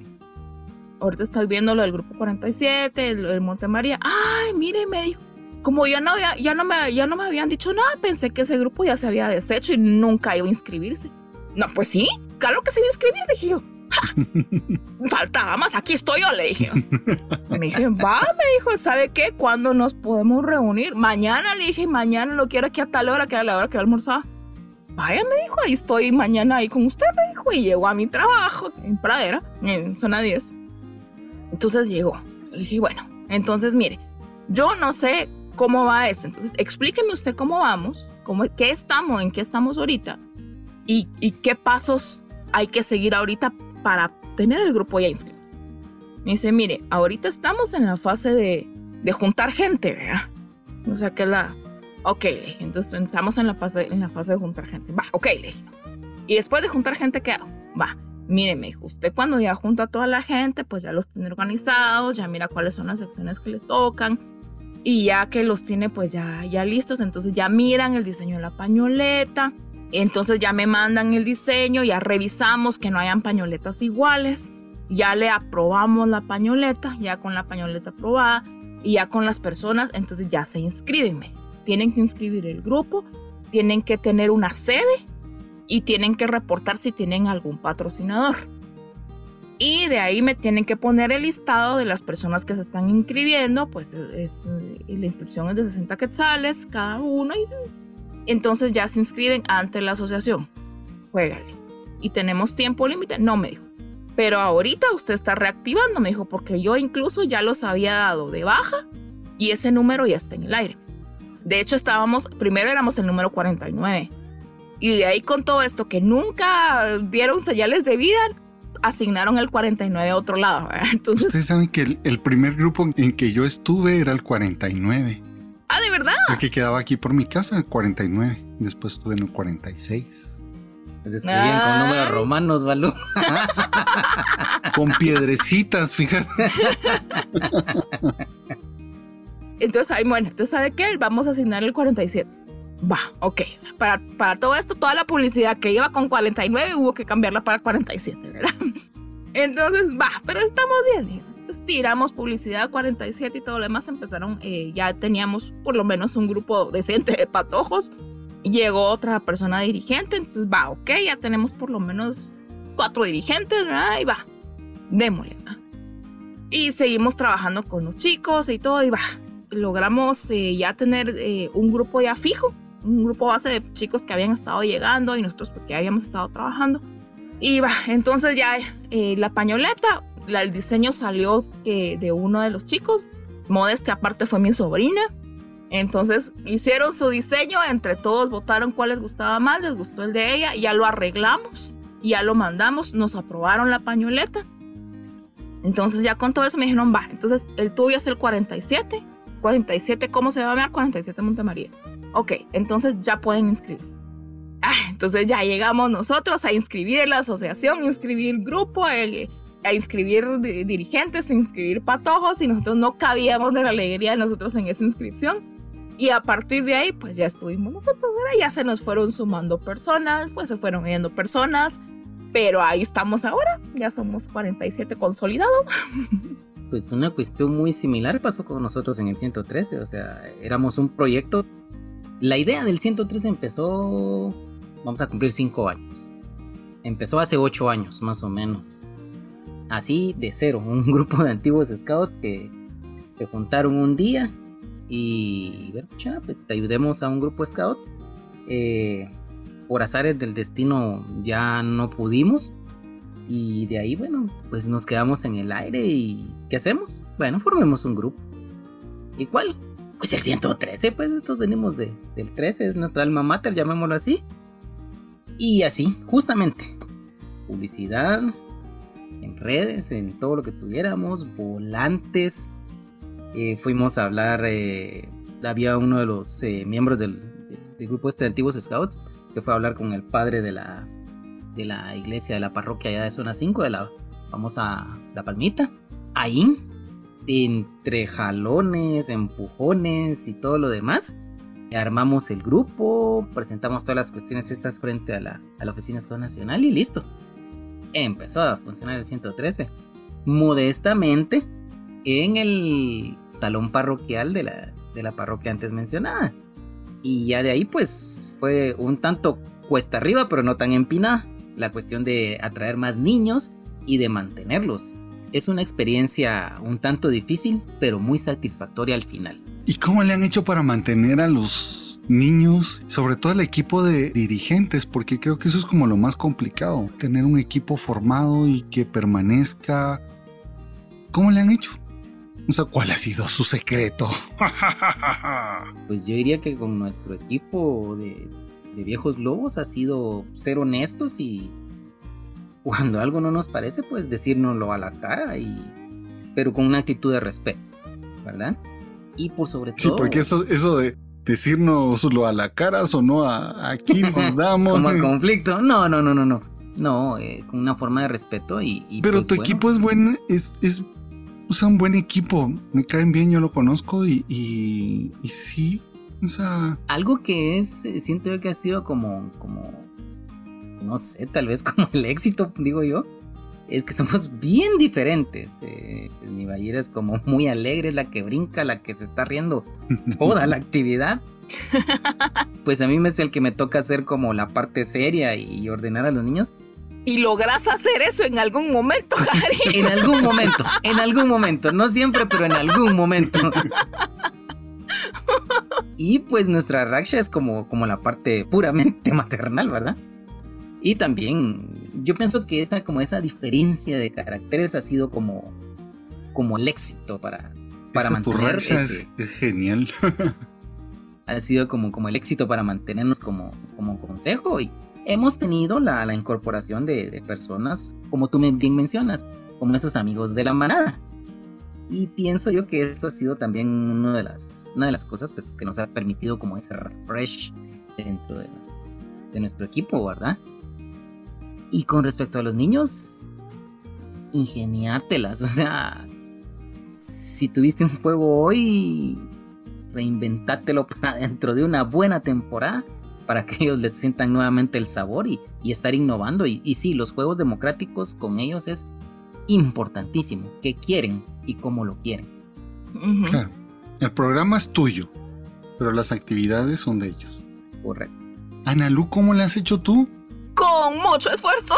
Ahorita estoy viendo lo del grupo 47, lo del Monte María. Ay, mire, me dijo, como ya no, ya, no me, ya no me habían dicho nada, pensé que ese grupo ya se había deshecho y nunca iba a inscribirse. No, pues sí, claro que se iba a inscribir, dije yo. Faltaba más, aquí estoy yo, le dije. Me dije, va, me dijo, ¿sabe qué? ¿Cuándo nos podemos reunir? Mañana, le dije, mañana lo quiero aquí a tal hora, que era la hora que almorzaba. Vaya, me dijo, ahí estoy mañana ahí con usted, me dijo, y llegó a mi trabajo en Pradera, en zona 10. Entonces llegó. Le dije, bueno, entonces mire, yo no sé cómo va esto. Entonces, explíqueme usted cómo vamos, cómo, qué estamos, en qué estamos ahorita y, qué pasos hay que seguir ahorita para tener el grupo ya inscrito. Me dice, mire, ahorita estamos en la fase de, de juntar gente, ¿verdad? O sea, que la... Ok, entonces estamos en la, fase, en la fase de juntar gente. Va, ok, le dije. Y después de juntar gente, ¿qué hago? Va, mire, me dijo, usted cuando ya junta a toda la gente, pues ya los tiene organizados, ya mira cuáles son las secciones que les tocan, y ya que los tiene pues ya, ya listos, entonces ya miran el diseño de la pañoleta, entonces ya me mandan el diseño, ya revisamos que no hayan pañoletas iguales, ya le aprobamos la pañoleta, ya con la pañoleta aprobada y ya con las personas, entonces ya se inscriben. Tienen que inscribir el grupo, tienen que tener una sede y tienen que reportar si tienen algún patrocinador. Y de ahí me tienen que poner el listado de las personas que se están inscribiendo, pues es, la inscripción es de 60 quetzales cada uno y entonces ya se inscriben ante la asociación. Juégale. ¿Y tenemos tiempo límite? No me dijo. Pero ahorita usted está reactivando, me dijo, porque yo incluso ya los había dado de baja y ese número ya está en el aire. De hecho, estábamos, primero éramos el número 49. Y de ahí con todo esto que nunca dieron señales de vida, asignaron el 49 a otro lado. Entonces, Ustedes saben que el, primer grupo en que yo estuve era el 49. Ah, ¿de verdad? El que quedaba aquí por mi casa, el 49. Después estuve en el 46. Se escribían con números romanos, Balú. con piedrecitas, fíjate. Entonces, ahí, bueno, entonces, ¿sabe qué? Vamos a asignar el 47. Va, ok. Para, para todo esto, toda la publicidad que iba con 49 hubo que cambiarla para 47, ¿verdad? Entonces, va, pero estamos bien. Entonces, tiramos publicidad 47 y todo lo demás. Empezaron, eh, ya teníamos por lo menos un grupo decente de patojos. Llegó otra persona dirigente, entonces va, ok, ya tenemos por lo menos cuatro dirigentes, ¿verdad? Y va, démosle. Y seguimos trabajando con los chicos y todo, y va, logramos eh, ya tener eh, un grupo ya fijo un grupo base de chicos que habían estado llegando y nosotros pues que habíamos estado trabajando. Y va, entonces ya eh, la pañoleta, el diseño salió que de uno de los chicos, Modesta aparte fue mi sobrina. Entonces hicieron su diseño, entre todos votaron cuál les gustaba más, les gustó el de ella, ya lo arreglamos. ya lo mandamos, nos aprobaron la pañoleta. Entonces ya con todo eso me dijeron, va, entonces el tuyo es el 47. 47, ¿cómo se va a llamar? 47 Montemaría. Ok, entonces ya pueden inscribir. Ah, entonces ya llegamos nosotros a inscribir la asociación, inscribir grupo, eh, a inscribir dirigentes, a inscribir patojos y nosotros no cabíamos de la alegría de nosotros en esa inscripción. Y a partir de ahí, pues ya estuvimos nosotros, ¿verdad? Ya se nos fueron sumando personas, pues se fueron yendo personas, pero ahí estamos ahora, ya somos 47 consolidados. Pues una cuestión muy similar pasó con nosotros en el 113, o sea, éramos un proyecto. La idea del 113 empezó, vamos a cumplir 5 años. Empezó hace 8 años, más o menos así de cero, un grupo de antiguos scouts que se juntaron un día y bueno, ya, pues ayudemos a un grupo scout. Eh, por azares del destino ya no pudimos y de ahí, bueno, pues nos quedamos en el aire y ¿qué hacemos? Bueno, formemos un grupo. ¿Y cuál? Pues el 113, pues nosotros venimos de, del 13, es nuestra alma mater, llamémoslo así. Y así, justamente, publicidad, en redes, en todo lo que tuviéramos, volantes. Eh, fuimos a hablar, eh, había uno de los eh, miembros del, grupo este de antiguos scouts que fue a hablar con el padre de la, de la iglesia de la parroquia allá de zona 5 de la famosa La Palmita. Ahí, entre jalones, empujones y todo lo demás, armamos el grupo, presentamos todas las cuestiones estas frente a la, a la oficina Scout Nacional y listo empezó a funcionar el 113. Modestamente en el salón parroquial de la, de la parroquia antes mencionada. Y ya de ahí pues fue un tanto cuesta arriba, pero no tan empinada. La cuestión de atraer más niños y de mantenerlos. Es una experiencia un tanto difícil, pero muy satisfactoria al final. ¿Y cómo le han hecho para mantener a los niños, sobre todo el equipo de dirigentes, porque creo que eso es como lo más complicado, tener un equipo formado y que permanezca. ¿Cómo le han hecho? O sea, ¿cuál ha sido su secreto? pues yo diría que con nuestro equipo de, de viejos lobos ha sido ser honestos y cuando algo no nos parece, pues decírnoslo a la cara y pero con una actitud de respeto, ¿verdad? Y por sobre todo. Sí, porque eso, eso de decirnoslo a la cara o no a aquí nos damos. Como conflicto. No, no, no, no, no. No, eh, con una forma de respeto y. Pero pues, tu equipo es buen, es, es o sea, un buen equipo. Me caen bien, yo lo conozco y, y, y sí. O sea. Algo que es, eh, siento yo que ha sido como, como, no sé, tal vez como el éxito, digo yo es que somos bien diferentes. Eh, pues mi Bayera es como muy alegre, es la que brinca, la que se está riendo toda la actividad. Pues a mí me es el que me toca hacer como la parte seria y ordenar a los niños. Y logras hacer eso en algún momento, Harry. en algún momento, en algún momento. No siempre, pero en algún momento. y pues nuestra Raksha es como, como la parte puramente maternal, ¿verdad? Y también yo pienso que esta, como esa diferencia de caracteres ha sido como, como el éxito para, para mantener ese, es, genial. ha sido como, como el éxito para mantenernos como, como consejo y hemos tenido la, la incorporación de, personas, como tú bien mencionas, como nuestros amigos de la manada. Y pienso yo que eso ha sido también una de las, una de las cosas pues, que nos ha permitido como ese refresh dentro de, de nuestro equipo, ¿verdad? Y con respecto a los niños, ingeniártelas. O sea, si tuviste un juego hoy, reinventátelo para dentro de una buena temporada para que ellos le sientan nuevamente el sabor y, estar innovando. Y, y, sí, los juegos democráticos con ellos es importantísimo. ¿Qué quieren y cómo lo quieren? Claro. El programa es tuyo, pero las actividades son de ellos. Correcto. Analu, ¿cómo le has hecho tú? con mucho esfuerzo.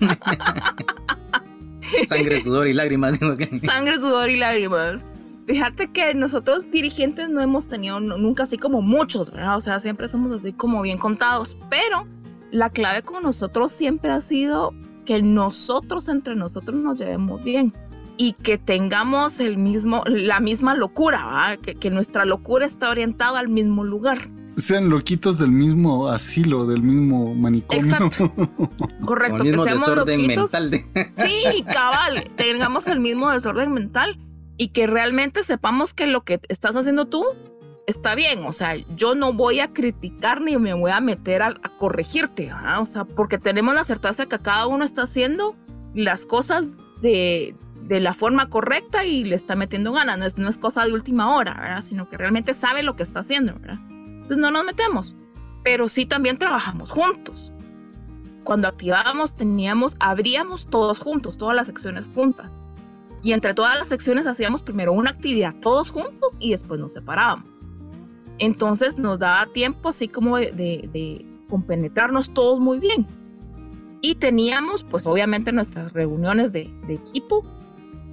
Sangre, sudor y lágrimas. Sangre, sudor y lágrimas. Fíjate que nosotros dirigentes no hemos tenido nunca así como muchos, ¿verdad? O sea, siempre somos así como bien contados. Pero la clave con nosotros siempre ha sido que nosotros entre nosotros nos llevemos bien y que tengamos el mismo, la misma locura, ¿verdad? Que, que nuestra locura está orientada al mismo lugar. sean loquitos del mismo asilo, del mismo manicomio. Exacto. Correcto, que seamos loquitos. Sí, cabal, tengamos el mismo desorden mental y que realmente sepamos que lo que estás haciendo tú está bien. O sea, yo no voy a criticar ni me voy a meter a, corregirte, o sea, porque tenemos la certeza que cada uno está haciendo las cosas de, de la forma correcta y le está metiendo ganas. No es, no es cosa de última hora. Sino que realmente sabe lo que está haciendo, ¿verdad? Entonces no nos metemos. Pero sí también trabajamos juntos. Cuando activábamos, teníamos, abríamos todos juntos, todas las secciones juntas. Y entre todas las secciones hacíamos primero una actividad todos juntos y después nos separábamos. Entonces nos daba tiempo así como de, de, compenetrarnos todos muy bien. Y teníamos pues obviamente nuestras reuniones de equipo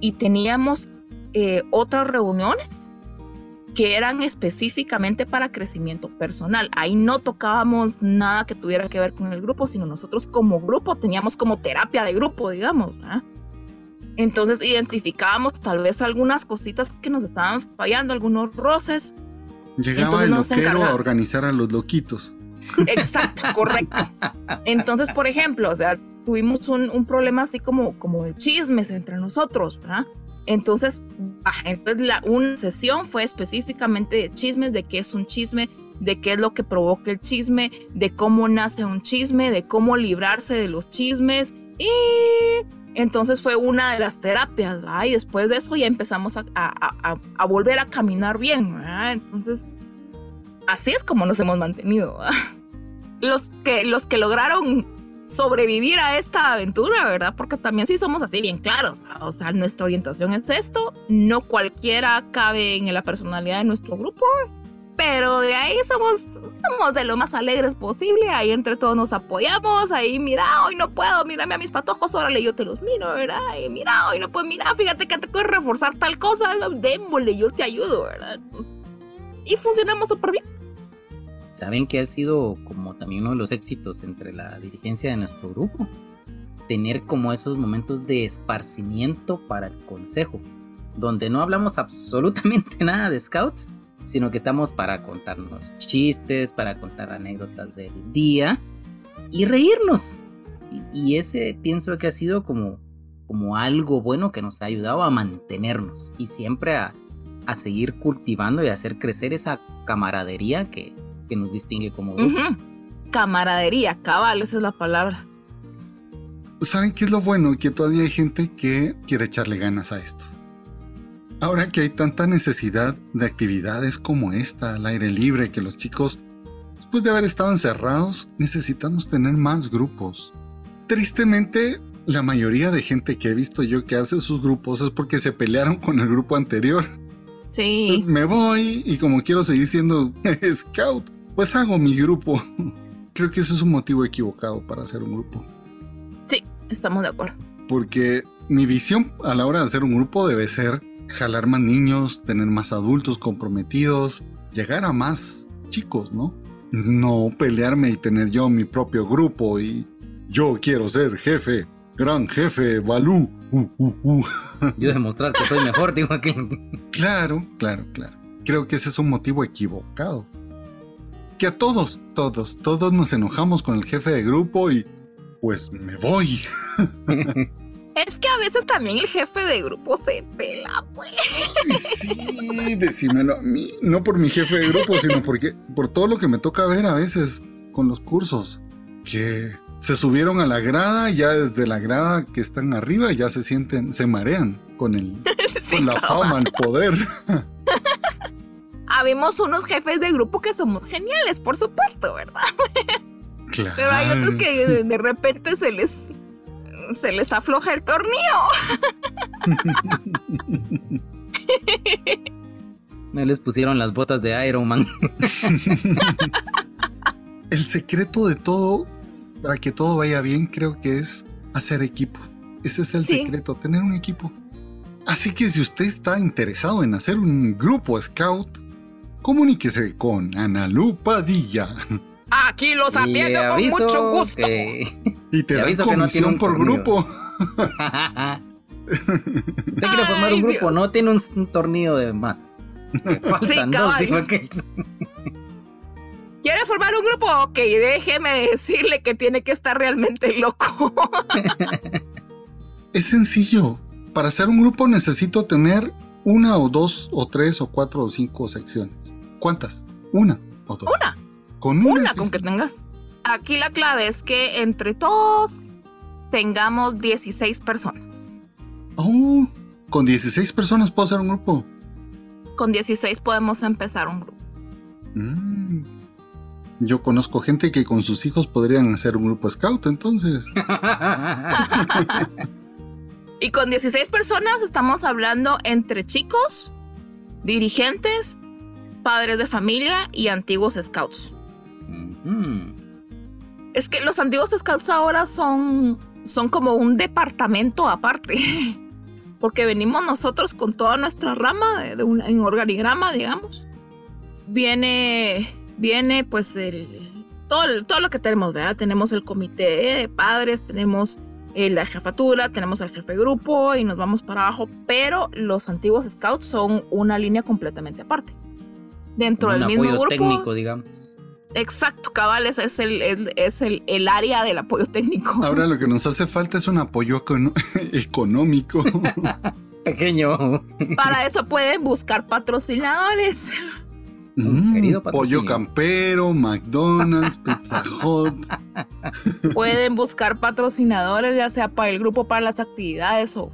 y teníamos eh, otras reuniones que eran específicamente para crecimiento personal. Ahí no tocábamos nada que tuviera que ver con el grupo, sino nosotros como grupo teníamos como terapia de grupo, digamos. Entonces identificábamos tal vez algunas cositas que nos estaban fallando, algunos roces. Llegaba el loquero a organizar a los loquitos. Exacto, correcto. Entonces, por ejemplo, o sea, tuvimos un, problema así como, como de chismes entre nosotros, ¿verdad? Entonces, entonces la, una sesión fue específicamente de chismes, de qué es un chisme, de qué es lo que provoca el chisme, de cómo nace un chisme, de cómo librarse de los chismes. Y entonces fue una de las terapias, ¿verdad? Y después de eso ya empezamos a, a, a, volver a caminar bien, ¿verdad? Entonces, así es como nos hemos mantenido, ¿verdad? Los que, los que lograron sobrevivir a esta aventura, ¿verdad? Porque también sí somos así bien claros. O sea, nuestra orientación es esto. No cualquiera cabe en la personalidad de nuestro grupo. Pero de ahí somos, somos de lo más alegres posible. Ahí entre todos nos apoyamos. Ahí, mira, hoy no puedo. Mírame a mis patojos. Órale, yo te los miro, ¿verdad? Y mira, hoy no puedo. Mira, fíjate que te puedes reforzar tal cosa. Démosle, yo te ayudo, ¿verdad? y funcionamos súper bien saben que ha sido como también uno de los éxitos entre la dirigencia de nuestro grupo. Tener como esos momentos de esparcimiento para el consejo, donde no hablamos absolutamente nada de scouts, sino que estamos para contarnos chistes, para contar anécdotas del día y reírnos. Y, ese pienso que ha sido como, como algo bueno que nos ha ayudado a mantenernos y siempre a, a seguir cultivando y a hacer crecer esa camaradería que, que nos distingue como grupo. Camaradería, cabal, esa es la palabra. ¿Saben qué es lo bueno? Que todavía hay gente que quiere echarle ganas a esto. Ahora que hay tanta necesidad de actividades como esta al aire libre, que los chicos, después de haber estado encerrados, necesitamos tener más grupos. Tristemente, la mayoría de gente que he visto yo que hace sus grupos es porque se pelearon con el grupo anterior. Sí. Me voy y como quiero seguir siendo scout, pues hago mi grupo. Creo que ese es un motivo equivocado para hacer un grupo. Sí, estamos de acuerdo. Porque mi visión a la hora de hacer un grupo debe ser jalar más niños, tener más adultos comprometidos, llegar a más chicos, ¿no? No pelearme y tener yo mi propio grupo y yo quiero ser jefe, gran jefe, Balú. Uh, uh, uh. Yo demostrar que soy mejor, digo aquí. Claro, claro, claro. Creo que ese es un motivo equivocado que a todos, todos, todos nos enojamos con el jefe de grupo y pues me voy. Es que a veces también el jefe de grupo se pela, pues. Sí, decímelo a mí. No por mi jefe de grupo, sino porque por todo lo que me toca ver a veces con los cursos. Que se subieron a la grada, ya desde la grada que están arriba ya se sienten, se marean con el con la fama, el poder habemos unos jefes de grupo que somos geniales, por supuesto, ¿verdad? Claro. Pero hay otros que de, repente se les se les afloja el tornillo. Me les pusieron las botas de Iron Man. el secreto de todo, para que todo vaya bien, creo que es hacer equipo. Ese es el secreto, tener un equipo. Así que si usted está interesado en hacer un grupo scout, comuníquese con Ana Lu Padilla. Aquí los atiendo con mucho gusto. Y te dan comisión por grupo. Usted quiere formar un grupo, no tiene un, tornillo de más. sí, dos, digo ¿Quiere formar un grupo? Ok, déjeme decirle que tiene que estar realmente loco. es sencillo. Para hacer un grupo necesito tener una o dos o tres o cuatro o cinco secciones. ¿Cuántas? Una o dos. Una. Con una, una con que tengas. Aquí la clave es que entre todos tengamos 16 personas. Oh, con 16 personas puedo hacer un grupo. Con 16 podemos empezar un grupo. Mm. Yo conozco gente que con sus hijos podrían hacer un grupo scout, entonces. y con 16 personas estamos hablando entre chicos, dirigentes, padres de familia y antiguos scouts. Es que los antiguos scouts ahora son, son como un departamento aparte. Porque venimos nosotros con toda nuestra rama de, un en organigrama, digamos. Viene, viene pues el, todo, todo lo que tenemos, ¿verdad? Tenemos el comité de padres, tenemos eh, la jefatura, tenemos el jefe de grupo y nos vamos para abajo, pero los antiguos scouts son una línea completamente aparte. Dentro del mismo grupo. técnico, digamos. Exacto, cabales es el, es el, el, área del apoyo técnico. Ahora lo que nos hace falta es un apoyo económico. Pequeño. Para eso pueden buscar patrocinadores. Mm, pollo campero, McDonald's, Pizza Hut. Pueden buscar patrocinadores, ya sea para el grupo, para las actividades o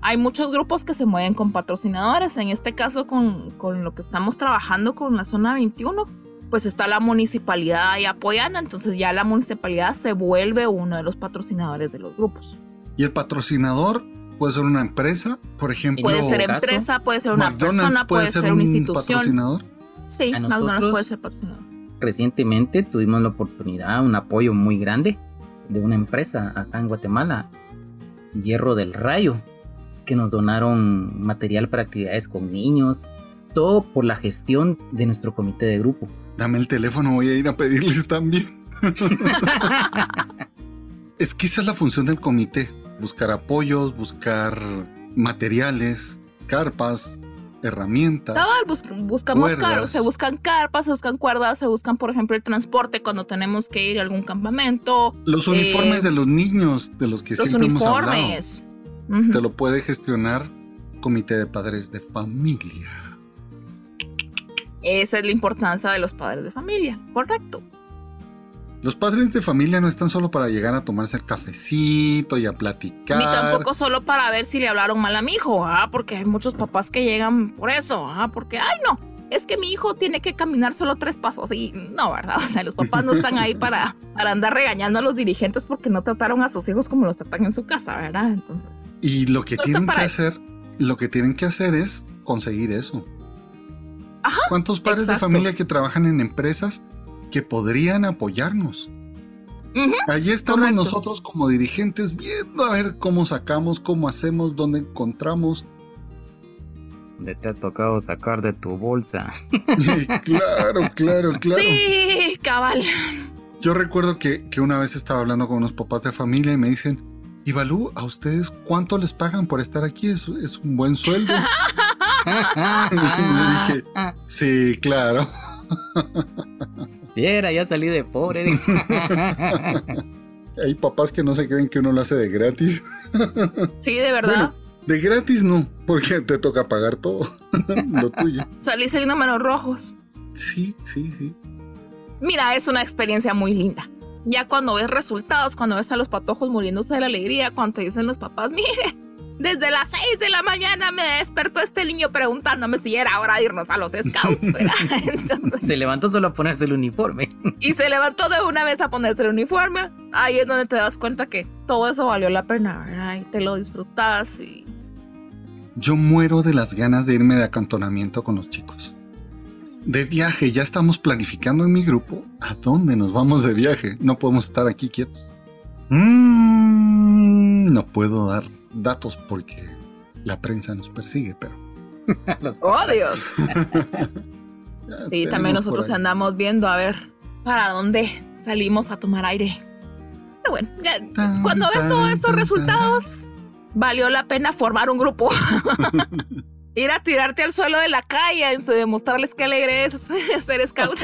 hay muchos grupos que se mueven con patrocinadores. En este caso, con, con lo que estamos trabajando con la zona 21 pues está la municipalidad ahí apoyando, entonces ya la municipalidad se vuelve uno de los patrocinadores de los grupos. ¿Y el patrocinador puede ser una empresa, por ejemplo? Puede ser empresa, puede ser una persona, puede, ser, una institución. Patrocinador? Sí, McDonald's puede ser patrocinador. Recientemente tuvimos la oportunidad, un apoyo muy grande de una empresa acá en Guatemala, Hierro del Rayo, que nos donaron material para actividades con niños, todo por la gestión de nuestro comité de grupo. Dame el teléfono, voy a ir a pedirles también. es que esa es la función del comité, buscar apoyos, buscar materiales, carpas, herramientas. buscamos carros, se buscan carpas, se buscan cuerdas, se buscan, por ejemplo, el transporte cuando tenemos que ir a algún campamento. Los uniformes eh, de los niños, de los que siempre hemos hablado. Los uniformes. Te lo puede gestionar Comité de Padres de Familia. Esa es la importancia de los padres de familia, correcto. Los padres de familia no están solo para llegar a tomarse el cafecito y a platicar. Ni tampoco solo para ver si le hablaron mal a mi hijo, ¿ah? porque hay muchos papás que llegan por eso, ¿ah? porque, ay no, es que mi hijo tiene que caminar solo tres pasos. Y no, ¿verdad? O sea, los papás no están ahí para, para andar regañando a los dirigentes porque no trataron a sus hijos como los tratan en su casa, ¿verdad? Entonces. Y lo que tienen que hacer, lo que tienen que hacer es conseguir eso. ¿Cuántos padres de familia que trabajan en empresas que podrían apoyarnos? Allí estamos nosotros como dirigentes viendo a ver cómo sacamos, cómo hacemos, dónde encontramos. ¿Dónde te ha tocado sacar de tu bolsa? claro, claro, claro. Sí, cabal. Yo recuerdo que, que, una vez estaba hablando con unos papás de familia y me dicen, ¿y Balú, a ustedes cuánto les pagan por estar aquí? Es, es un buen sueldo. dije, sí, claro. Viera, ya salí de pobre. Hay papás que no se creen que uno lo hace de gratis. Sí, de verdad. de gratis no, porque te toca pagar todo lo tuyo. Salís en números rojos. Sí, sí, sí. Mira, es una experiencia muy linda. Ya cuando ves resultados, cuando ves a los patojos muriéndose de la alegría, cuando te dicen los papás, mire, desde las 6 de la mañana me despertó este niño preguntándome si era hora de irnos a los scouts. se levantó solo a ponerse el uniforme. Y se levantó de una vez a ponerse el uniforme. Ahí es donde te das cuenta que todo eso valió la pena, ¿verdad? Y te lo disfrutas y... Yo muero de las ganas de irme de acantonamiento con los chicos. De viaje, ya estamos planificando en mi grupo a dónde nos vamos de viaje. No podemos estar aquí quietos. Mm, no puedo dar datos porque la prensa nos persigue, pero... ¡Oh, Dios! sí, también nosotros andamos viendo a ver para dónde salimos a tomar aire. Pero bueno, cuando ves todos estos resultados, valió la pena formar un grupo. Ir a tirarte al suelo de la calle, en demostrarles que alegre es ser scout.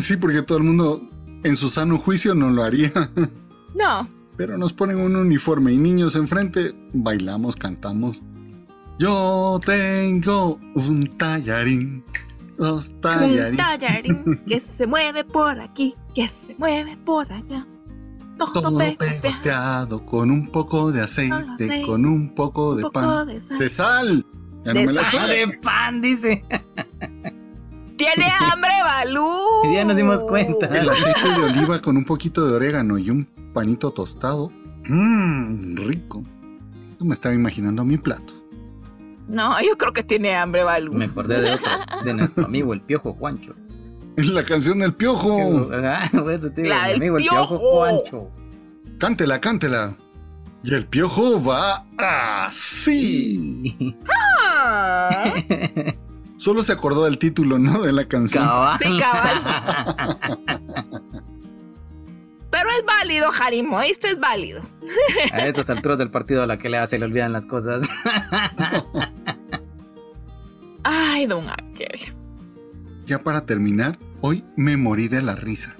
sí, porque todo el mundo en su sano juicio no lo haría. No. Pero nos ponen un uniforme y niños enfrente, bailamos, cantamos. Yo tengo un tallarín, dos tallarín. Un tallarín que se mueve por aquí, que se mueve por allá. Todo, todo pegosteado con un poco de aceite, con un poco, de, pan. de sal. De sal. Ya no me La sal. de pan, dice. Tiene hambre, Balú. Ya nos dimos cuenta. El aceite de oliva con un poquito de orégano y un panito tostado. Mmm, rico. Yo me estaba imaginando mi plato. No, yo creo que tiene hambre, Balú. Me acordé de otro, de nuestro amigo el Piojo Juancho. Es la canción del Piojo. Ah, eso te la del amigo, piojo. el Piojo Juancho. Cántela, cántela. Y el Piojo va así. Ah. Solo se acordó del título, ¿no? De la canción. Sí, cabal. Pero es válido, Jarimo, este es válido. A estas alturas del partido a la que le hace le olvidan las cosas. Ay, don aquel. Ya para terminar, hoy me morí de la risa.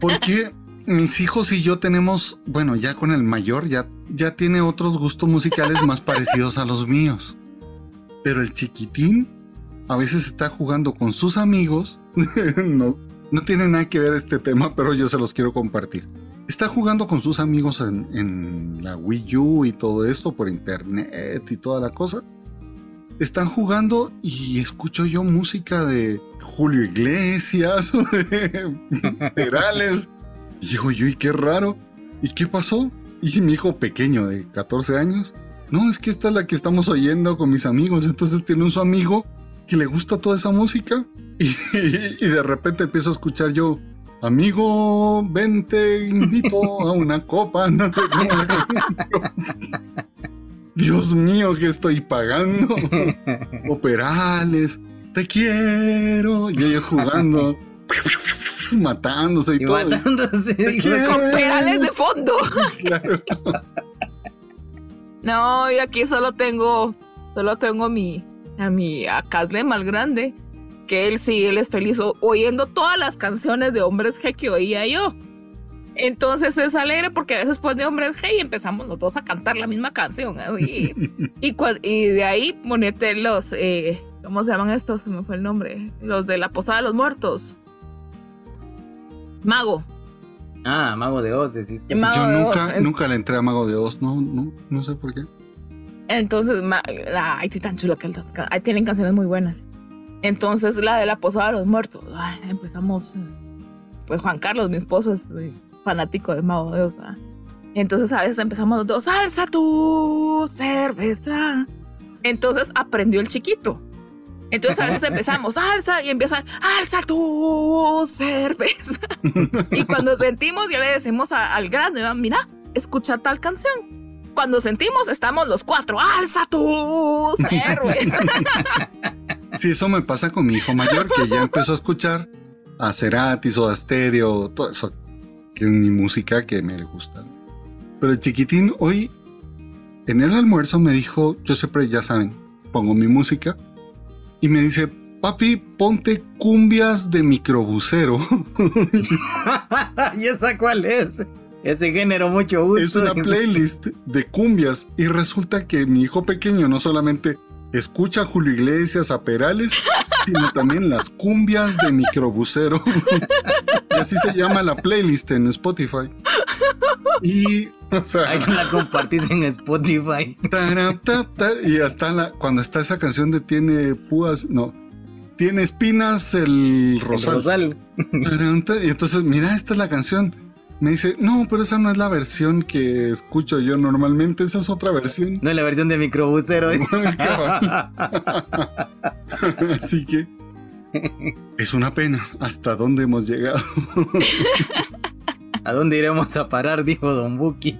Porque mis hijos y yo tenemos, bueno, ya con el mayor, ya, ya tiene otros gustos musicales más parecidos a los míos. Pero el chiquitín a veces está jugando con sus amigos. no, no tiene nada que ver este tema, pero yo se los quiero compartir. Está jugando con sus amigos en, en la Wii U y todo esto por internet y toda la cosa. Están jugando y escucho yo música de Julio Iglesias o de Perales. Y digo yo, ¿y qué raro? ¿Y qué pasó? Y mi hijo pequeño de 14 años no, es que esta es la que estamos oyendo con mis amigos. Entonces tiene un su amigo que le gusta toda esa música y, de repente empiezo a escuchar yo, amigo, vente, invito a una copa. Dios mío, que estoy pagando. Operales, te quiero. Y ellos jugando, matándose y, todo. Matándose. Con perales de fondo. Claro. No, y aquí solo tengo, solo tengo a mi, a mi, a mal grande, que él sí, él es feliz oyendo todas las canciones de hombres G que oía yo. Entonces es alegre porque a veces después de Hombres G y empezamos los dos a cantar la misma canción. Y, y, de ahí ponete los, eh, ¿cómo se llaman estos? Se me fue el nombre. Los de la Posada de los Muertos. Mago. Ah, Mago de Oz, deciste. Yo nunca, nunca le entré a Mago de Oz, no, no, no sé por qué. Entonces, ay, sí, tan chulo que el Ahí tienen canciones muy buenas. Entonces, la de la Posada de los Muertos. empezamos. Pues Juan Carlos, mi esposo, es, fanático de Mago de Oz. Entonces, a veces empezamos los dos, alza tu cerveza. Entonces, aprendió el chiquito. Entonces a veces empezamos, alza, y empiezan, alza tu cerveza. y cuando sentimos, ya le decimos al grande, mira, escucha tal canción. Cuando sentimos, estamos los cuatro, alza tu cerveza. sí, eso me pasa con mi hijo mayor, que ya empezó a escuchar a Ceratis o a Stereo, todo eso, que es mi música que me gusta. Pero el chiquitín hoy, en el almuerzo me dijo, yo siempre, ya saben, pongo mi música y me dice, papi, ponte cumbias de microbusero. ¿Y esa cuál es? Ese género, mucho gusto. Es una playlist de cumbias y resulta que mi hijo pequeño no solamente escucha a Julio Iglesias, a Perales, sino también las cumbias de microbusero. y así se llama la playlist en Spotify. Y, o sea. Ahí la compartís en Spotify. y hasta la, cuando está esa canción de Tiene púas, no. Tiene espinas el rosal. Y entonces, mira, esta es la canción. Me dice, no, pero esa no es la versión que escucho yo normalmente, esa es otra versión. No es la versión de microbusero. Así que es una pena hasta dónde hemos llegado. ¿A dónde iremos a parar? Dijo Don Buki.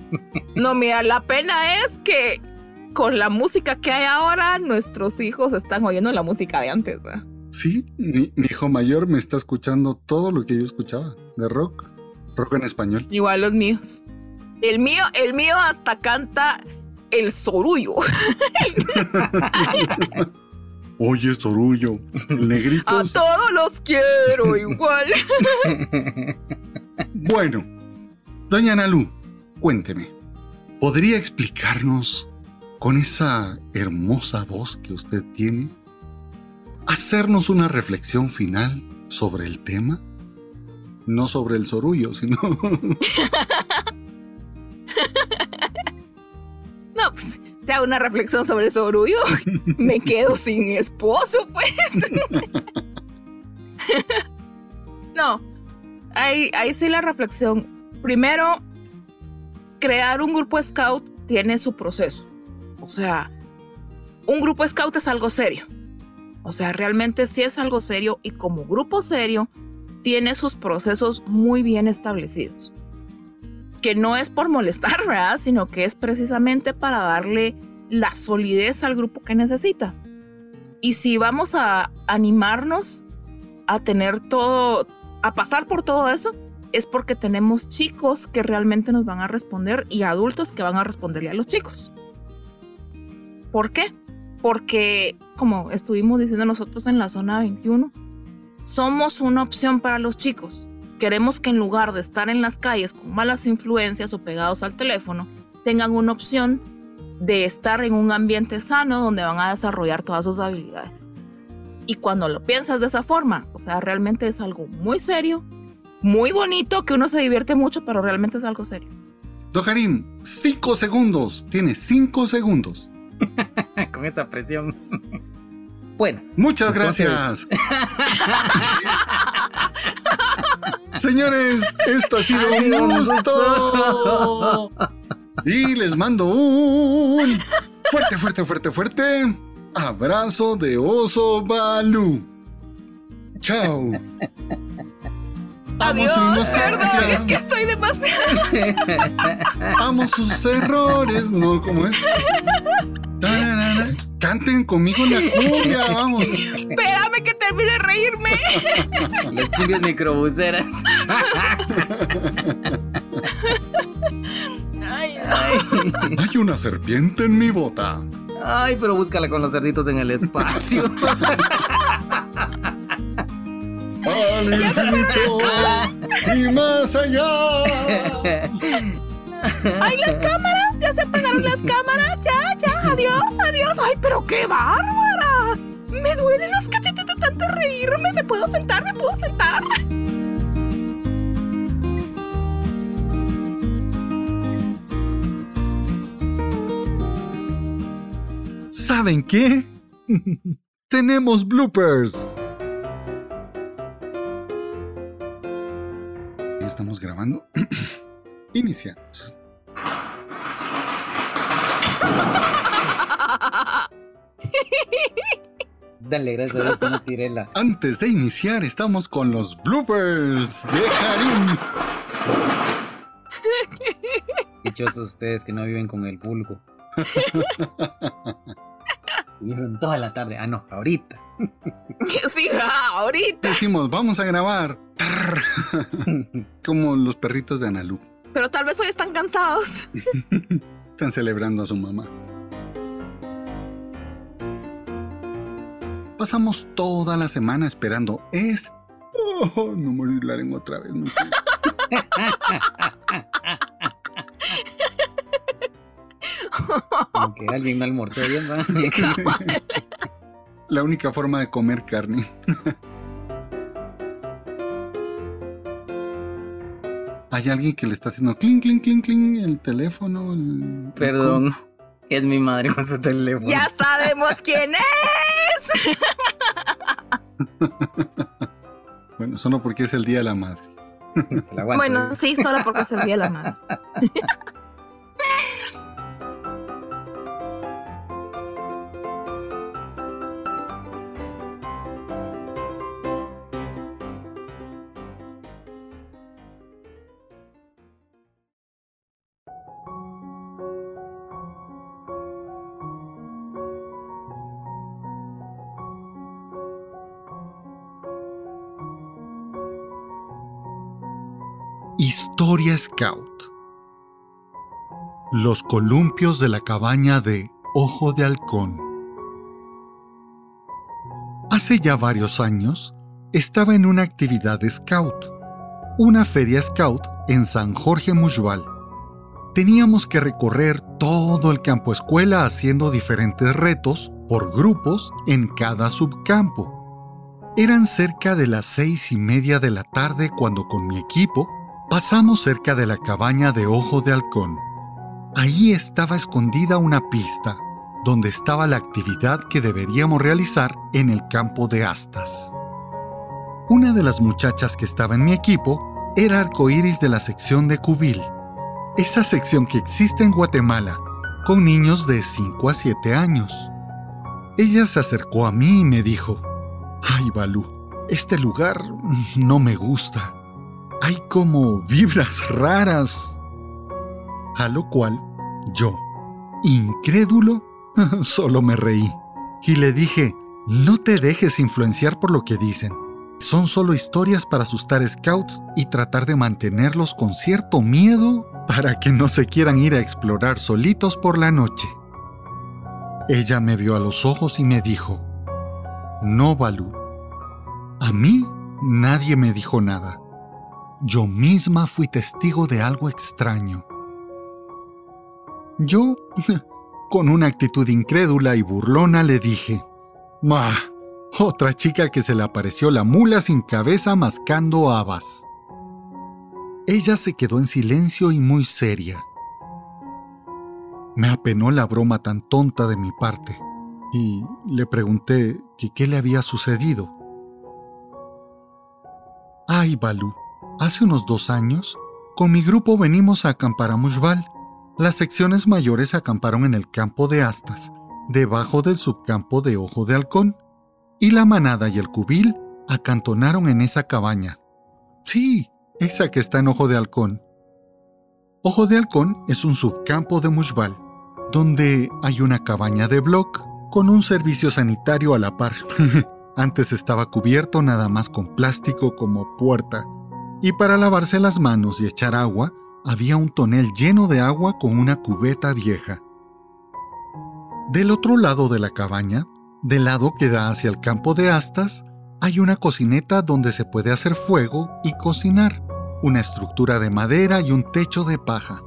no, mira, la pena es que con la música que hay ahora, nuestros hijos están oyendo la música de antes. ¿verdad? Sí, mi, hijo mayor me está escuchando todo lo que yo escuchaba de rock, rock en español. Igual los míos. El mío, el mío hasta canta el sorullo. Oye, Sorullo, negritos. A todos los quiero igual. Bueno, doña Nalu, cuénteme, ¿podría explicarnos con esa hermosa voz que usted tiene, hacernos una reflexión final sobre el tema? No sobre el sorullo, sino... No, pues, hago una reflexión sobre el sorullo, me quedo sin esposo, pues. No, ahí, ahí sí la reflexión. Primero, crear un grupo scout tiene su proceso. O sea, un grupo scout es algo serio. O sea, realmente sí es algo serio y como grupo serio tiene sus procesos muy bien establecidos. Que no es por molestar, ¿verdad? Sino que es precisamente para darle la solidez al grupo que necesita. Y si vamos a animarnos a tener todo, a pasar por todo eso, es porque tenemos chicos que realmente nos van a responder y adultos que van a responderle a los chicos. ¿Por qué? Porque, como estuvimos diciendo nosotros en la zona 21, somos una opción para los chicos. Queremos que en lugar de estar en las calles con malas influencias o pegados al teléfono, tengan una opción de estar en un ambiente sano donde van a desarrollar todas sus habilidades. Y cuando lo piensas de esa forma, o sea, realmente es algo muy serio, muy bonito, que uno se divierte mucho, pero realmente es algo serio. Dojarín, cinco segundos. Tiene cinco segundos. Con esa presión. Bueno. Muchas gracias. Señores, esto ha sido un gusto. Y les mando un fuerte, fuerte, fuerte, fuerte abrazo de oso Balú. Chao. Amo Adiós, su inocencia. perdón, es que estoy demasiado. Amo sus errores, ¿no? ¿Cómo es? Tararara. Canten conmigo la cumbia, vamos. Espérame que termine de reírme. Las cumbias microbuseras. Ay, Ay. Hay una serpiente en mi bota. Ay, pero búscala con los cerditos en el espacio. Al Ya se fueron infinito y más allá. Ay, las cámaras, ya se apagaron las cámaras, ya, ya, adiós, adiós. Ay, pero qué bárbara. Me duelen los cachetes de tanto reírme. ¿Me puedo sentar? ¿Me puedo sentar? ¿Saben qué? Tenemos bloopers. Grabando. Iniciamos. Dale, gracias a Dios que no tiré la. Antes de iniciar, estamos con los bloopers de Harim. Dichosos ustedes que no viven con el vulgo. Vivieron toda la tarde. Ah, no, ahorita. Sí, ah, ahorita. Decimos, vamos a grabar. Como los perritos de Analú. Pero tal vez hoy están cansados. Están celebrando a su mamá. Pasamos toda la semana esperando este. Oh, no morir la lengua otra vez. no sé. Como que alguien no almorzó bien, ¿va? La única forma de comer carne. Hay alguien que le está haciendo clink, clink, clink, clink el teléfono. el- Perdón. Es mi madre con su teléfono. Ya sabemos quién es. Bueno, solo porque es el día de la madre. Bueno, sí, solo porque se el día de la madre. Historia Scout. Los columpios de la cabaña de Ojo de Halcón. Hace ya varios años, estaba en una actividad de scout, una feria scout en San Jorge Mushbal. Teníamos que recorrer todo el campo escuela haciendo diferentes retos por grupos en cada subcampo. Eran cerca de las seis y media de la tarde cuando con mi equipo pasamos cerca de la cabaña de Ojo de Halcón. Ahí estaba escondida una pista donde estaba la actividad que deberíamos realizar en el campo de astas. Una de las muchachas que estaba en mi equipo era arcoíris de la sección de Cubil, esa sección que existe en Guatemala, con niños de 5 a 7 años. Ella se acercó a mí y me dijo, Ay, Balú, este lugar no me gusta. Hay como vibras raras. A lo cual yo, incrédulo, solo me reí y le dije, no te dejes influenciar por lo que dicen. Son solo historias para asustar scouts y tratar de mantenerlos con cierto miedo para que no se quieran ir a explorar solitos por la noche. Ella me vio a los ojos y me dijo, no, Balú. A mí nadie me dijo nada. Yo misma fui testigo de algo extraño. Yo, con una actitud incrédula y burlona, le dije, ¡Ma! Otra chica que se le apareció la mula sin cabeza mascando habas. Ella se quedó en silencio y muy seria. Me apenó la broma tan tonta de mi parte y le pregunté que qué le había sucedido. Ay, Balú, hace unos dos años, con mi grupo venimos a acampar a Mushbal. Las secciones mayores acamparon en el campo de Astas, debajo del subcampo de Ojo de Halcón, y la manada y el cubil acantonaron en esa cabaña. Sí, esa que está en Ojo de Halcón. Ojo de Halcón es un subcampo de Mushbal, donde hay una cabaña de bloc con un servicio sanitario a la par. Antes estaba cubierto nada más con plástico como puerta, y para lavarse las manos y echar agua, había un tonel lleno de agua con una cubeta vieja. Del otro lado de la cabaña, del lado que da hacia el campo de astas, hay una cocineta donde se puede hacer fuego y cocinar, una estructura de madera y un techo de paja.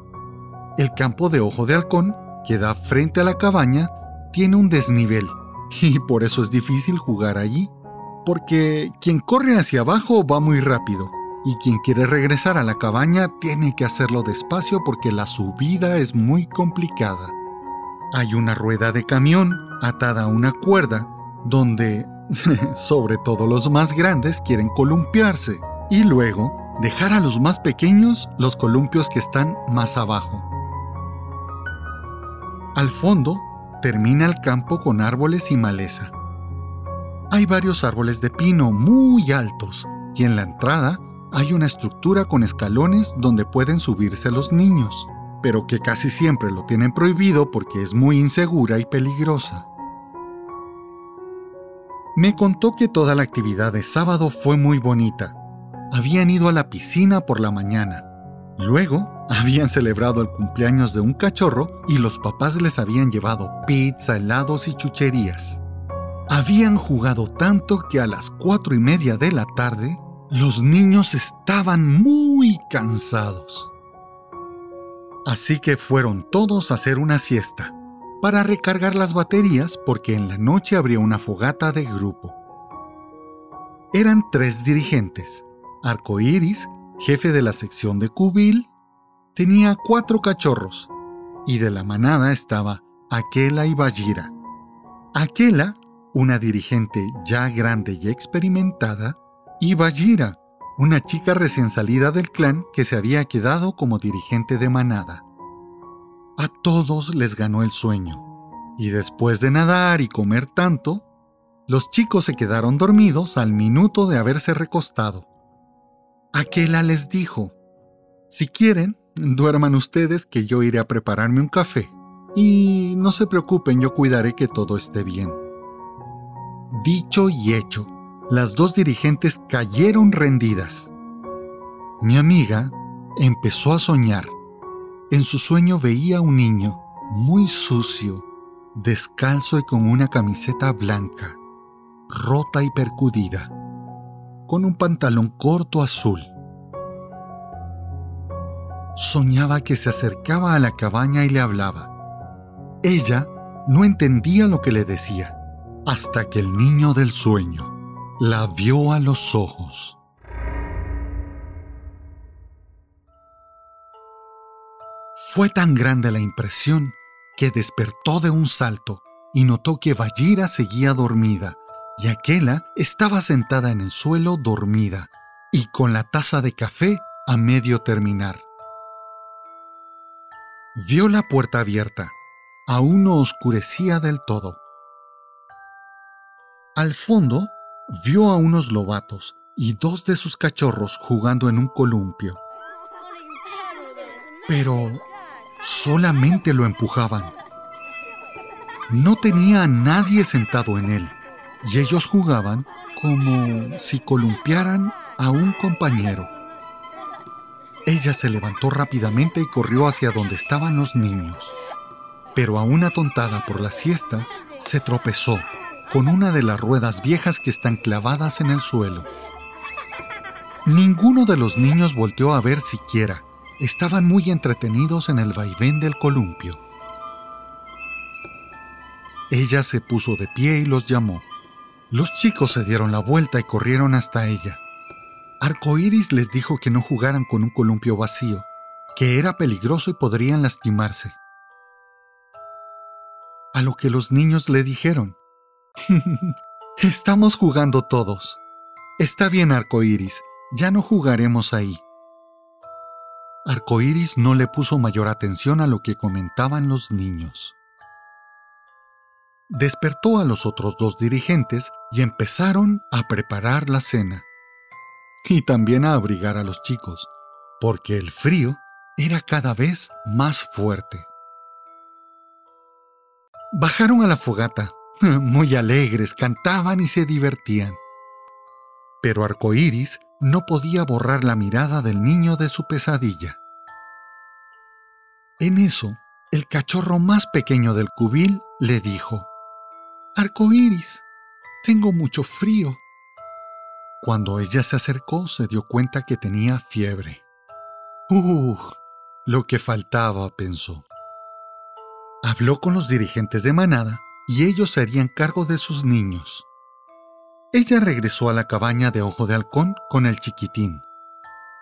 El campo de ojo de halcón, que da frente a la cabaña, tiene un desnivel y por eso es difícil jugar allí, porque quien corre hacia abajo va muy rápido y quien quiere regresar a la cabaña tiene que hacerlo despacio porque la subida es muy complicada. Hay una rueda de camión atada a una cuerda donde, sobre todo los más grandes, quieren columpiarse y luego dejar a los más pequeños los columpios que están más abajo. Al fondo termina el campo con árboles y maleza. Hay varios árboles de pino muy altos y en la entrada hay una estructura con escalones donde pueden subirse los niños, pero que casi siempre lo tienen prohibido porque es muy insegura y peligrosa. Me contó que toda la actividad de sábado fue muy bonita. Habían ido a la piscina por la mañana. Luego habían celebrado el cumpleaños de un cachorro y los papás les habían llevado pizza, helados y chucherías. Habían jugado tanto que a las cuatro y media de la tarde los niños estaban muy cansados. Así que fueron todos a hacer una siesta para recargar las baterías porque en la noche habría una fogata de grupo. Eran tres dirigentes: Arcoiris, jefe de la sección de Cubil, tenía cuatro cachorros y de la manada estaba Aquela y Bajira. Aquela, una dirigente ya grande y experimentada, y Bajira, una chica recién salida del clan que se había quedado como dirigente de manada. A todos les ganó el sueño, y después de nadar y comer tanto, los chicos se quedaron dormidos al minuto de haberse recostado. Aquela les dijo, si quieren, Duerman ustedes que yo iré a prepararme un café. Y no se preocupen, yo cuidaré que todo esté bien. Dicho y hecho, las dos dirigentes cayeron rendidas. Mi amiga empezó a soñar. en su sueño veía a un niño muy sucio, descalzo y con una camiseta blanca, rota y percudida, con un pantalón corto azul. Soñaba que se acercaba a la cabaña y le hablaba. Ella no entendía lo que le decía, hasta que el niño del sueño la vio a los ojos. Fue tan grande la impresión que despertó de un salto y notó que Vallira seguía dormida y Aquela estaba sentada en el suelo dormida y con la taza de café a medio terminar. Vio la puerta abierta. Aún no oscurecía del todo. Al fondo vio a unos lobatos y dos de sus cachorros jugando en un columpio. Pero solamente lo empujaban. No tenía a nadie sentado en él y ellos jugaban como si columpiaran a un compañero. Ella se levantó rápidamente y corrió hacia donde estaban los niños. Pero aún atontada por la siesta, se tropezó con una de las ruedas viejas que están clavadas en el suelo. Ninguno de los niños volteó a ver siquiera, estaban muy entretenidos en el vaivén del columpio. Ella se puso de pie y los llamó. Los chicos se dieron la vuelta y corrieron hasta ella. Arcoíris les dijo que no jugaran con un columpio vacío, que era peligroso y podrían lastimarse. A lo que los niños le dijeron: Estamos jugando todos. Está bien, Arcoíris, ya no jugaremos ahí. Arcoíris no le puso mayor atención a lo que comentaban los niños. Despertó a los otros dos dirigentes y empezaron a preparar la cena. Y también a abrigar a los chicos, porque el frío era cada vez más fuerte. Bajaron a la fogata, muy alegres, cantaban y se divertían. Pero Arcoíris no podía borrar la mirada del niño de su pesadilla. En eso, el cachorro más pequeño del cubil le dijo, Arcoíris, tengo mucho frío. Cuando ella se acercó, se dio cuenta que tenía fiebre. ¡Uh! Lo que faltaba, pensó. Habló con los dirigentes de manada y ellos se harían cargo de sus niños. Ella regresó a la cabaña de Ojo de Halcón con el chiquitín.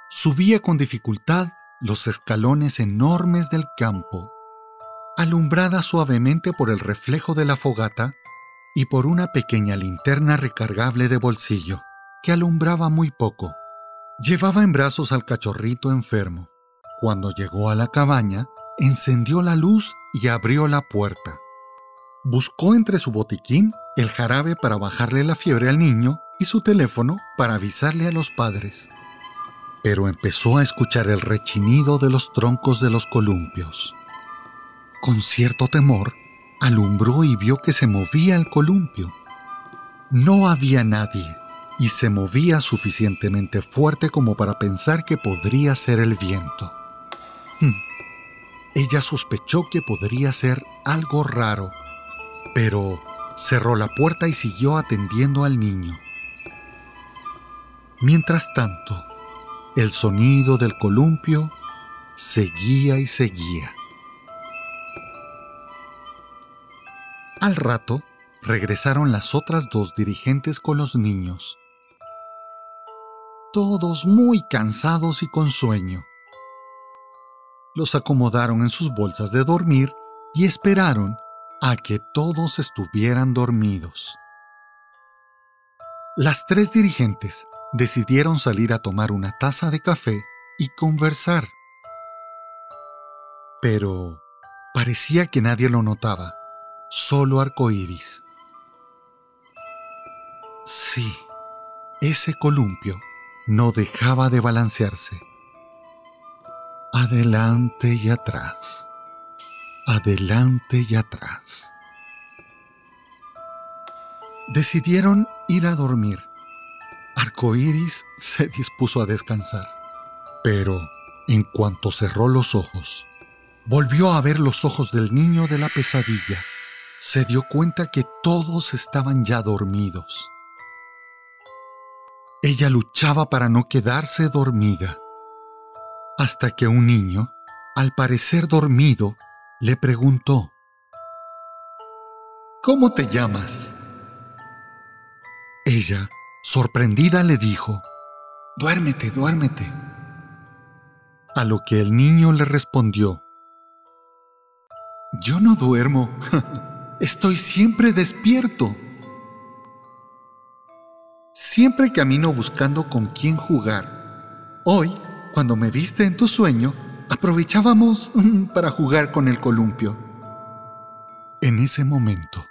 Subía con dificultad los escalones enormes del campo. Alumbrada suavemente por el reflejo de la fogata y por una pequeña linterna recargable de bolsillo, que alumbraba muy poco. Llevaba en brazos al cachorrito enfermo. Cuando llegó a la cabaña, encendió la luz y abrió la puerta. Buscó entre su botiquín el jarabe para bajarle la fiebre al niño y su teléfono para avisarle a los padres. Pero empezó a escuchar el rechinido de los troncos de los columpios. Con cierto temor, alumbró y vio que se movía el columpio. No había nadie y se movía suficientemente fuerte como para pensar que podría ser el viento. Hmm. Ella sospechó que podría ser algo raro, pero cerró la puerta y siguió atendiendo al niño. Mientras tanto, el sonido del columpio seguía y seguía. Al rato, regresaron las otras dos dirigentes con los niños. Todos muy cansados y con sueño. Los acomodaron en sus bolsas de dormir y esperaron a que todos estuvieran dormidos. Las tres dirigentes decidieron salir a tomar una taza de café y conversar. Pero parecía que nadie lo notaba, solo arcoíris. Sí, ese columpio no dejaba de balancearse. Adelante y atrás adelante y atrás. Decidieron ir a dormir. Arcoíris se dispuso a descansar, pero en cuanto cerró los ojos, volvió a ver los ojos del niño de la pesadilla. Se dio cuenta que todos estaban ya dormidos. Ella luchaba para no quedarse dormida, hasta que un niño, al parecer dormido, le preguntó, ¿Cómo te llamas? Ella, sorprendida, le dijo, Duérmete, duérmete. A lo que el niño le respondió, Yo no duermo, estoy siempre despierto. Siempre camino buscando con quién jugar. Hoy, cuando me viste en tu sueño, aprovechábamos mm, para jugar con el columpio. En ese momento,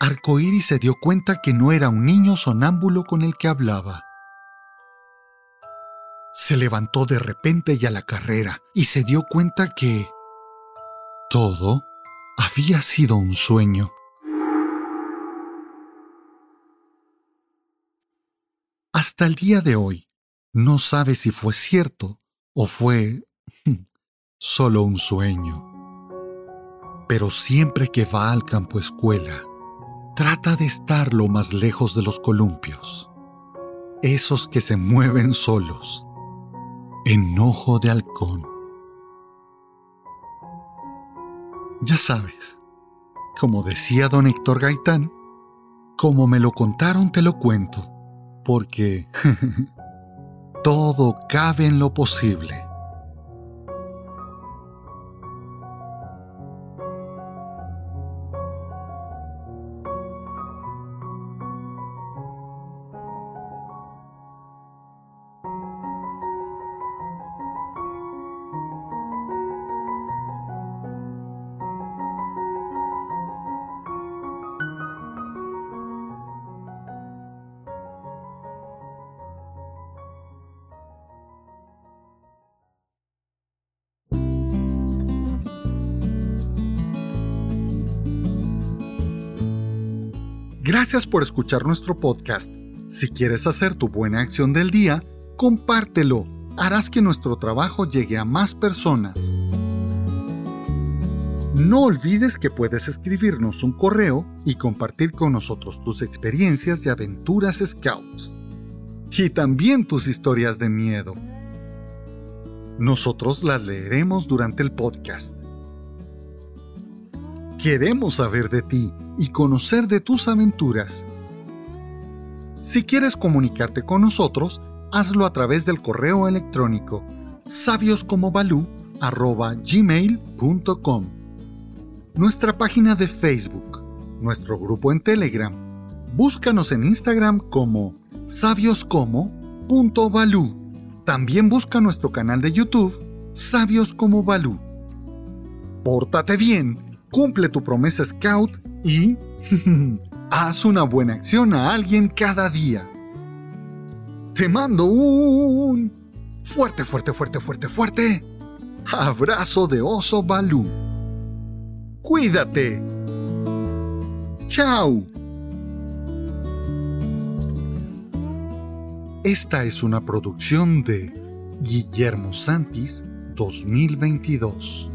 Arcoíris se dio cuenta que no era un niño sonámbulo con el que hablaba. Se levantó de repente y a la carrera y se dio cuenta que todo había sido un sueño. hasta el día de hoy no sabe si fue cierto o fue solo un sueño. Pero siempre que va al campo escuela, trata de estar lo más lejos de los columpios, esos que se mueven solos, enojo de halcón. Ya sabes, como decía don Héctor Gaitán, como me lo contaron te lo cuento porque todo cabe en lo posible. Gracias por escuchar nuestro podcast. Si quieres hacer tu buena acción del día, compártelo. Harás que nuestro trabajo llegue a más personas. No olvides que puedes escribirnos un correo y compartir con nosotros tus experiencias de aventuras scouts. Y también tus historias de miedo. Nosotros las leeremos durante el podcast. Queremos saber de ti y conocer de tus aventuras. Si quieres comunicarte con nosotros, hazlo a través del correo electrónico sabioscomobalú@gmail.com. Nuestra página de Facebook, nuestro grupo en Telegram. Búscanos en Instagram como sabioscomo.balú. También busca nuestro canal de YouTube Sabios como. Pórtate bien cumple tu promesa scout y haz una buena acción a alguien cada día. Te mando un fuerte, fuerte, fuerte, fuerte, fuerte abrazo de oso Balú. Cuídate. Chao. Esta es una producción de Guillermo Santis 2022.